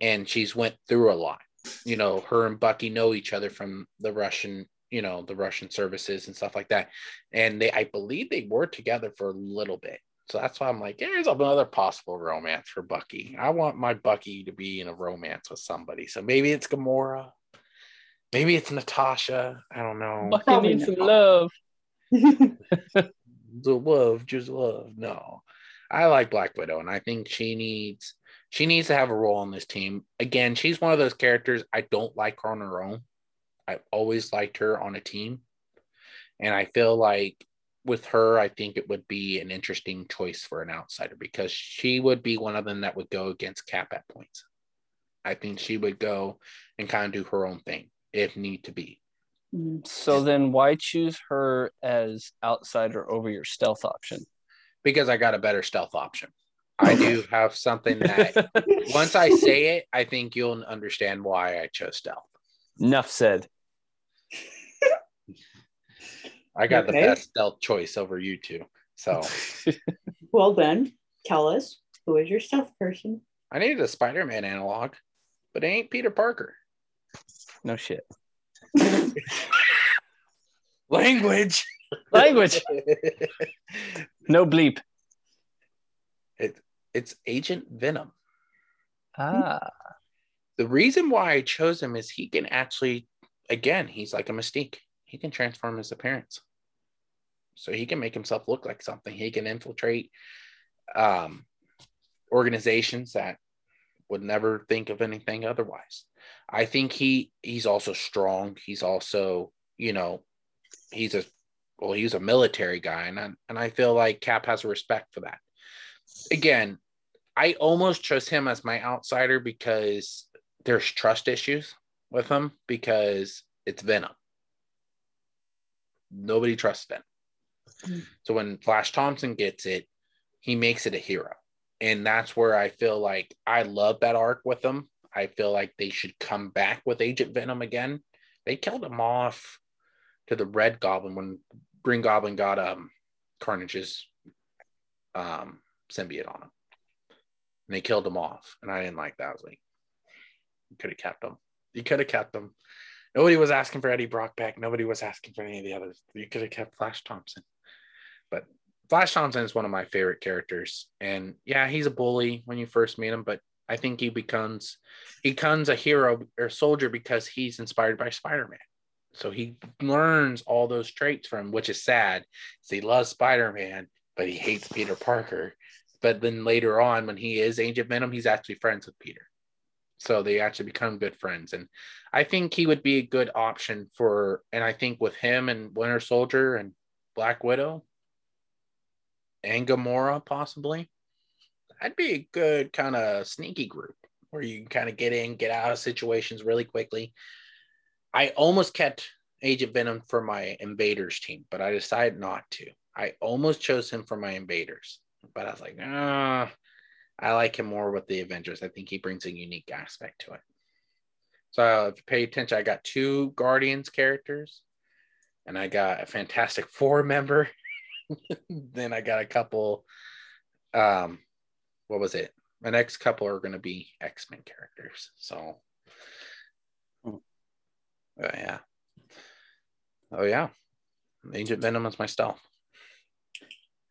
And she's went through a lot. You know, her and Bucky know each other from the Russian you know the russian services and stuff like that. And they i believe they were together for a little bit. So that's why i'm like here's another possible romance for bucky. I want my bucky to be in a romance with somebody. So maybe it's gamora. Maybe it's natasha. I don't know. Bucky needs some love. The love just love. No. I like black widow and i think she needs she needs to have a role on this team again she's one of those characters i don't like her on her own I've always liked her on a team. And I feel like with her, I think it would be an interesting choice for an outsider because she would be one of them that would go against Cap at points. I think she would go and kind of do her own thing if need to be. Mm-hmm. So then why choose her as outsider over your stealth option? Because I got a better stealth option. I do have something that once I say it, I think you'll understand why I chose stealth. Enough said. I got okay. the best stealth choice over you two. So, well, then tell us who is your stealth person? I needed a Spider Man analog, but it ain't Peter Parker. No shit. Language. Language. no bleep. It, it's Agent Venom. Ah. The reason why I chose him is he can actually, again, he's like a mystique he can transform his appearance. So he can make himself look like something. He can infiltrate um, organizations that would never think of anything otherwise. I think he he's also strong. He's also, you know, he's a well, he's a military guy, and I, and I feel like Cap has a respect for that. Again, I almost chose him as my outsider because there's trust issues with him because it's Venom nobody trusts them. Mm. So when Flash Thompson gets it, he makes it a hero. And that's where I feel like I love that arc with them. I feel like they should come back with Agent Venom again. They killed him off to the Red Goblin when Green Goblin got um Carnage's um symbiote on him. And they killed him off. And I didn't like that. I was like, you could have kept him. You could have kept him. Nobody was asking for Eddie Brock back. Nobody was asking for any of the others. You could have kept Flash Thompson. But Flash Thompson is one of my favorite characters. And yeah, he's a bully when you first meet him, but I think he becomes he becomes a hero or soldier because he's inspired by Spider-Man. So he learns all those traits from which is sad. He loves Spider-Man, but he hates Peter Parker. But then later on, when he is Agent Venom, he's actually friends with Peter. So they actually become good friends. And i think he would be a good option for and i think with him and winter soldier and black widow and gamora possibly that'd be a good kind of sneaky group where you can kind of get in get out of situations really quickly. I almost kept agent venom for my invaders team but i decided not to. I almost chose him for my invaders but i was like ah I like him more with the Avengers. I think he brings a unique aspect to it. So if you pay attention, I got two Guardians characters, and I got a Fantastic Four member. then I got a couple. Um, what was it? My next couple are going to be X Men characters. So, oh yeah, oh yeah, Agent Venom is my stealth.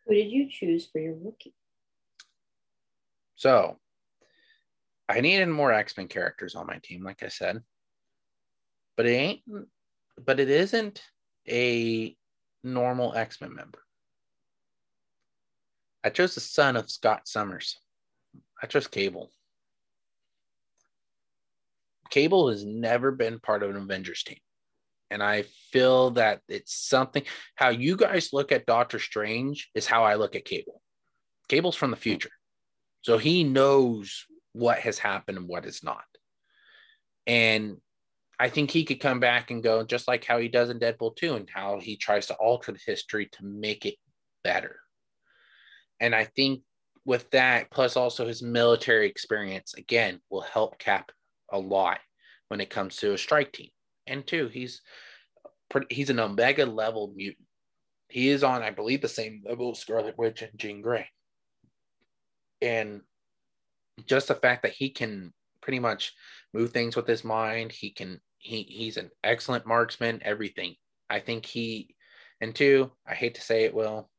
Who did you choose for your rookie? So I needed more X-Men characters on my team, like I said. But it ain't but it isn't a normal X-Men member. I chose the son of Scott Summers. I chose Cable. Cable has never been part of an Avengers team. And I feel that it's something how you guys look at Doctor Strange is how I look at Cable. Cable's from the future. So he knows what has happened and what is not. And I think he could come back and go just like how he does in Deadpool 2 and how he tries to alter the history to make it better. And I think with that, plus also his military experience, again, will help Cap a lot when it comes to a strike team. And two, he's pretty, he's an Omega level mutant. He is on, I believe, the same level as Scarlet Witch and Jean Grey. And just the fact that he can pretty much move things with his mind, he can he he's an excellent marksman, everything. I think he and two, I hate to say it, Will,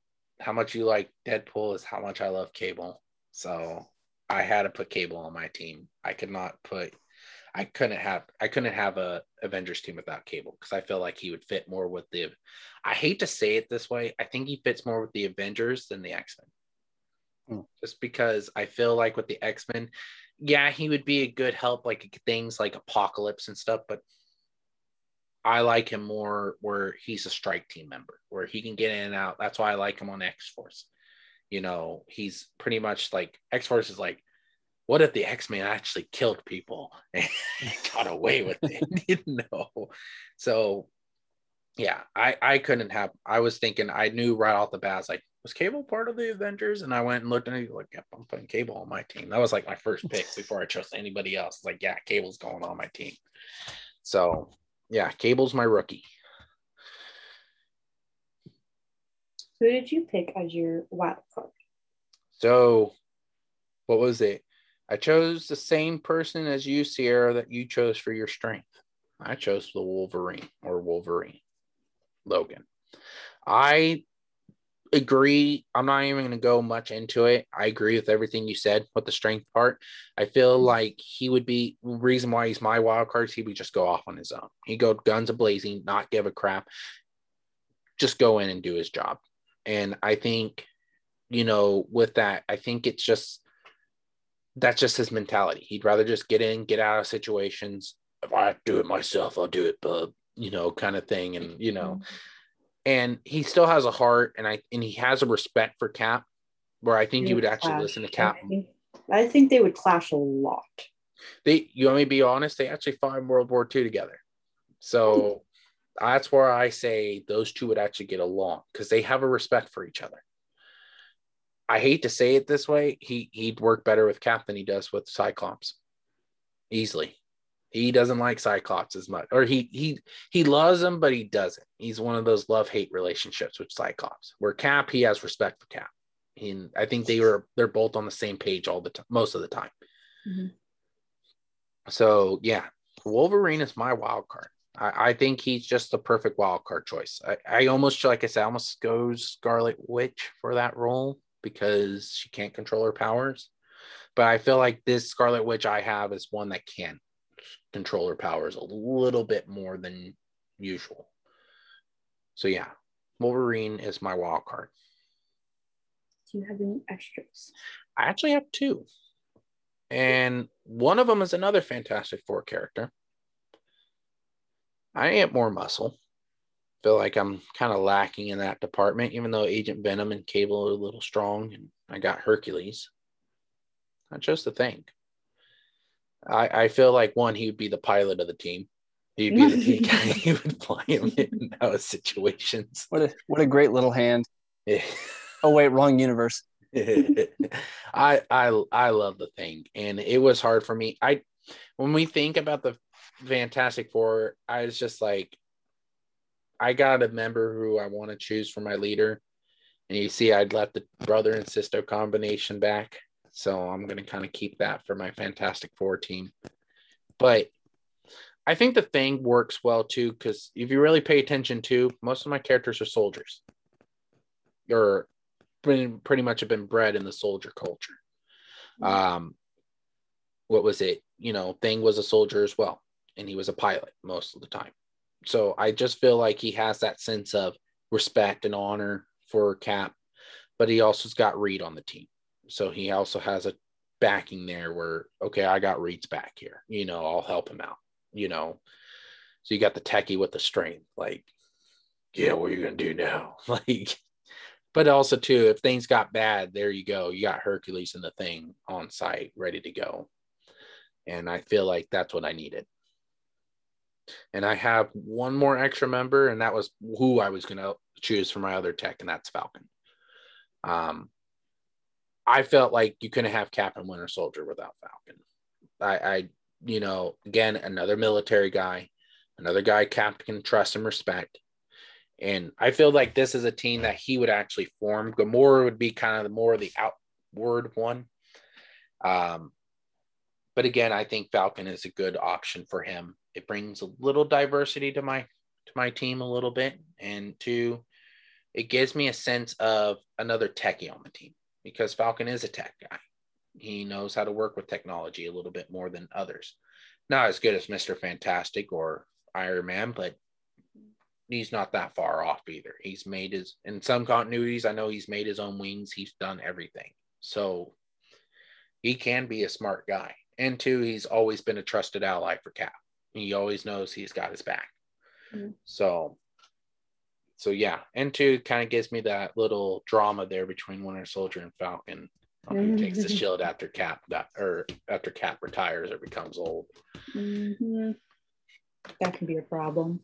how much you like Deadpool is how much I love Cable. So I had to put Cable on my team. I could not put I couldn't have I couldn't have a Avengers team without Cable because I feel like he would fit more with the I hate to say it this way, I think he fits more with the Avengers than the X-Men. Hmm. Just because I feel like with the X-Men, yeah, he would be a good help like things like Apocalypse and stuff, but I like him more where he's a strike team member, where he can get in and out. That's why I like him on X Force. You know, he's pretty much like X Force is like, what if the X Men actually killed people and got away with it? you know, so yeah, I I couldn't have. I was thinking, I knew right off the bat, I was like, was Cable part of the Avengers? And I went and looked and he like, yep, I'm putting Cable on my team. That was like my first pick before I chose anybody else. Like, yeah, Cable's going on my team. So yeah, Cable's my rookie. Who did you pick as your wild card? So, what was it? I chose the same person as you, Sierra, that you chose for your strength. I chose the Wolverine or Wolverine, Logan. I agree. I'm not even going to go much into it. I agree with everything you said with the strength part. I feel mm-hmm. like he would be reason why he's my wild card. He would just go off on his own. He go guns a blazing, not give a crap, just go in and do his job. And I think, you know, with that, I think it's just that's just his mentality. He'd rather just get in, get out of situations. If I do it myself, I'll do it, bub. You know, kind of thing. And you know. Mm-hmm and he still has a heart and I and he has a respect for Cap where I think he would actually clash. listen to Cap. I think, I think they would clash a lot. They you want me to be honest, they actually fought in World War II together. So that's where I say those two would actually get along because they have a respect for each other. I hate to say it this way, he he'd work better with Cap than he does with Cyclops. Easily. He doesn't like Cyclops as much, or he he he loves him, but he doesn't. He's one of those love hate relationships with Cyclops. Where Cap, he has respect for Cap, and I think they were they're both on the same page all the time, most of the time. Mm-hmm. So yeah, Wolverine is my wild card. I, I, think he's just the perfect wild card choice. I, I almost like I said, almost goes Scarlet Witch for that role because she can't control her powers. But I feel like this Scarlet Witch I have is one that can control her powers a little bit more than usual. So yeah, Wolverine is my wild card. Do you have any extras? I actually have two. And one of them is another Fantastic Four character. I need more muscle. Feel like I'm kind of lacking in that department, even though Agent Venom and Cable are a little strong, and I got Hercules. Not just a thing. I, I feel like one, he would be the pilot of the team. He'd be the guy he would fly him in those situations. What a what a great little hand. oh wait, wrong universe. I I I love the thing, and it was hard for me. I when we think about the Fantastic Four, I was just like, I got a member who I want to choose for my leader, and you see, I'd left the brother and sister combination back. So I'm going to kind of keep that for my Fantastic Four team. But I think the thing works well too, because if you really pay attention to, most of my characters are soldiers or pretty much have been bred in the soldier culture. Um, what was it? You know, Thing was a soldier as well, and he was a pilot most of the time. So I just feel like he has that sense of respect and honor for Cap, but he also's got Reed on the team. So he also has a backing there where okay i got reed's back here. You know i'll help him out you know? So you got the techie with the strength like yeah what are you gonna do now? Like but also too if things got bad there you go. You got hercules and the thing on site ready to go. And i feel like that's what i needed and i have one more extra member and that was who i was going to choose for my other tech and that's falcon Um, I felt like you couldn't have Cap and Winter Soldier without Falcon. I, I, you know, again, another military guy, another guy Cap can trust and respect. And I feel like this is a team that he would actually form. Gamora would be kind of the more the outward one. Um, but again, I think Falcon is a good option for him. It brings a little diversity to my to my team a little bit, and two, it gives me a sense of another techie on the team because Falcon is a tech guy. He knows how to work with technology a little bit more than others. Not as good as Mr. Fantastic or Iron Man, but he's not that far off either. He's made his in some continuities. I know he's made his own wings. He's done everything. So he can be a smart guy. And two, he's always been a trusted ally for Cap. He always knows he's got his back. Mm-hmm. So so yeah, and two kind of gives me that little drama there between Winter Soldier and Falcon. Um, who takes the shield after Cap that or after Cap retires or becomes old. Mm-hmm. That can be a problem.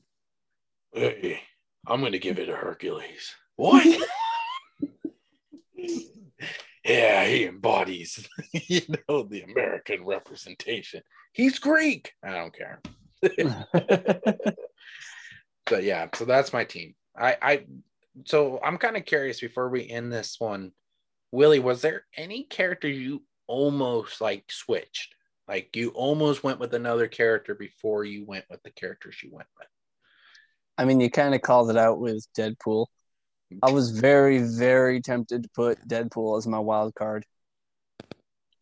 Hey, I'm gonna give it to Hercules. What? yeah, he embodies, you know, the American representation. He's Greek. I don't care. but yeah, so that's my team. I, I, so I'm kind of curious before we end this one, Willie, was there any character you almost like switched? Like you almost went with another character before you went with the characters you went with? I mean, you kind of called it out with Deadpool. I was very, very tempted to put Deadpool as my wild card.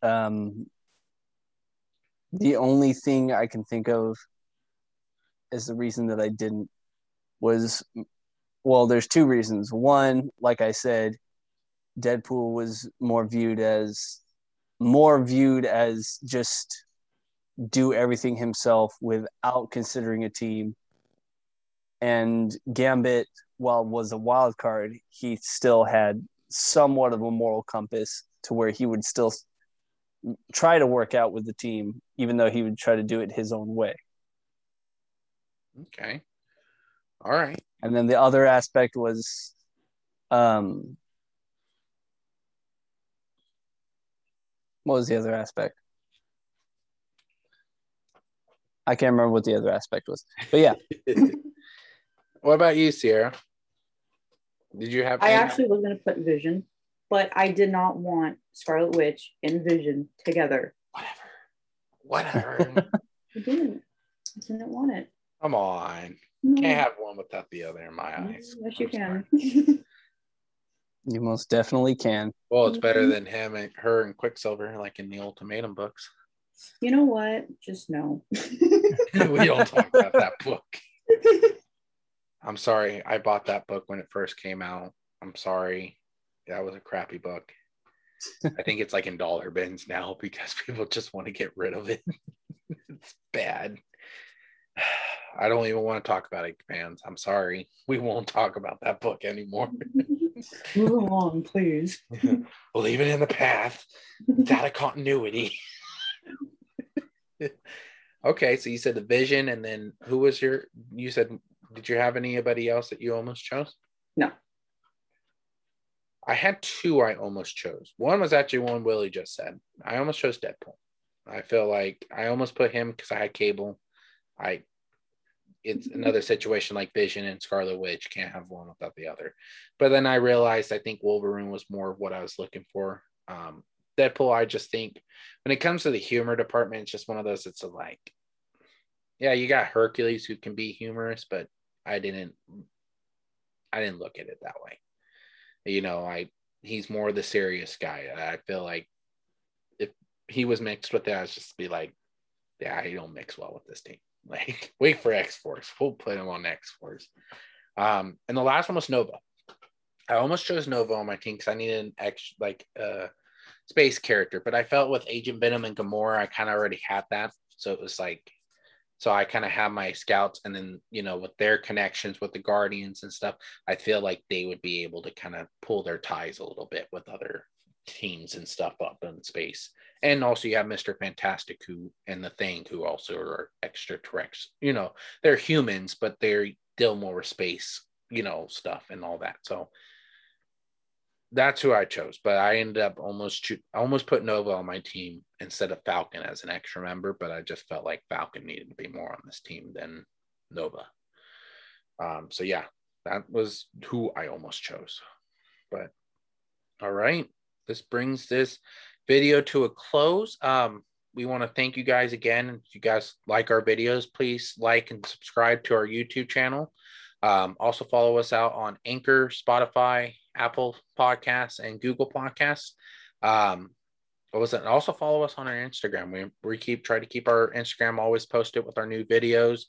Um, the only thing I can think of is the reason that I didn't was well, there's two reasons. One, like I said, Deadpool was more viewed as more viewed as just do everything himself without considering a team. And Gambit, while was a wild card, he still had somewhat of a moral compass to where he would still try to work out with the team, even though he would try to do it his own way. Okay. All right. And then the other aspect was um what was the other aspect? I can't remember what the other aspect was. But yeah. what about you, Sierra? Did you have I actually was gonna put Vision, but I did not want Scarlet Witch and Vision together. Whatever. Whatever. I didn't. I didn't want it. Come on. Can't mm. have one without the other in my mm, eyes. Yes, you can. you most definitely can. Well, it's better mm-hmm. than him and her and Quicksilver, like in the Ultimatum books. You know what? Just no. we don't talk about that book. I'm sorry. I bought that book when it first came out. I'm sorry. That was a crappy book. I think it's like in dollar bins now because people just want to get rid of it. it's bad. I don't even want to talk about it, fans. I'm sorry. We won't talk about that book anymore. Move along, please. we'll leave it in the path. Out continuity. okay, so you said the vision, and then who was your? You said, did you have anybody else that you almost chose? No. I had two I almost chose. One was actually one Willie just said. I almost chose Deadpool. I feel like I almost put him because I had cable. I it's another situation like Vision and Scarlet Witch can't have one without the other. But then I realized I think Wolverine was more of what I was looking for. Um, Deadpool, I just think when it comes to the humor department, it's just one of those. It's a like, yeah, you got Hercules who can be humorous, but I didn't, I didn't look at it that way. You know, I he's more the serious guy. I feel like if he was mixed with that, I'd just be like, yeah, he don't mix well with this team. Like, wait for X Force. We'll put him on X Force. Um, and the last one was Nova. I almost chose Nova on my team because I needed an X like uh space character, but I felt with Agent Venom and Gamora, I kind of already had that. So it was like, so I kind of have my scouts, and then you know, with their connections with the Guardians and stuff, I feel like they would be able to kind of pull their ties a little bit with other teams and stuff up in space. And also you have Mr. Fantastic who and the Thing who also are extraterrestrials. You know, they're humans, but they're still more space, you know, stuff and all that. So that's who I chose, but I ended up almost cho- almost put Nova on my team instead of Falcon as an extra member, but I just felt like Falcon needed to be more on this team than Nova. Um, so yeah, that was who I almost chose. But all right, this brings this video to a close. Um, we want to thank you guys again. If you guys like our videos, please like and subscribe to our YouTube channel. Um, also follow us out on Anchor, Spotify, Apple Podcasts, and Google Podcasts. Um, what was it? And also follow us on our Instagram. We we keep try to keep our Instagram always posted with our new videos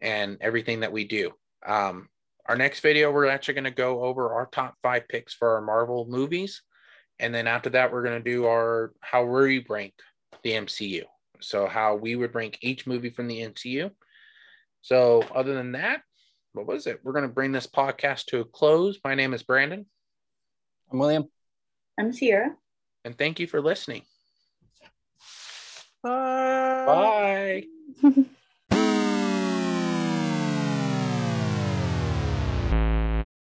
and everything that we do. Um, our next video, we're actually going to go over our top five picks for our Marvel movies, and then after that, we're going to do our how we rank the MCU. So how we would rank each movie from the MCU. So other than that, what was it? We're going to bring this podcast to a close. My name is Brandon. I'm William. I'm Sierra. And thank you for listening. Bye. Bye.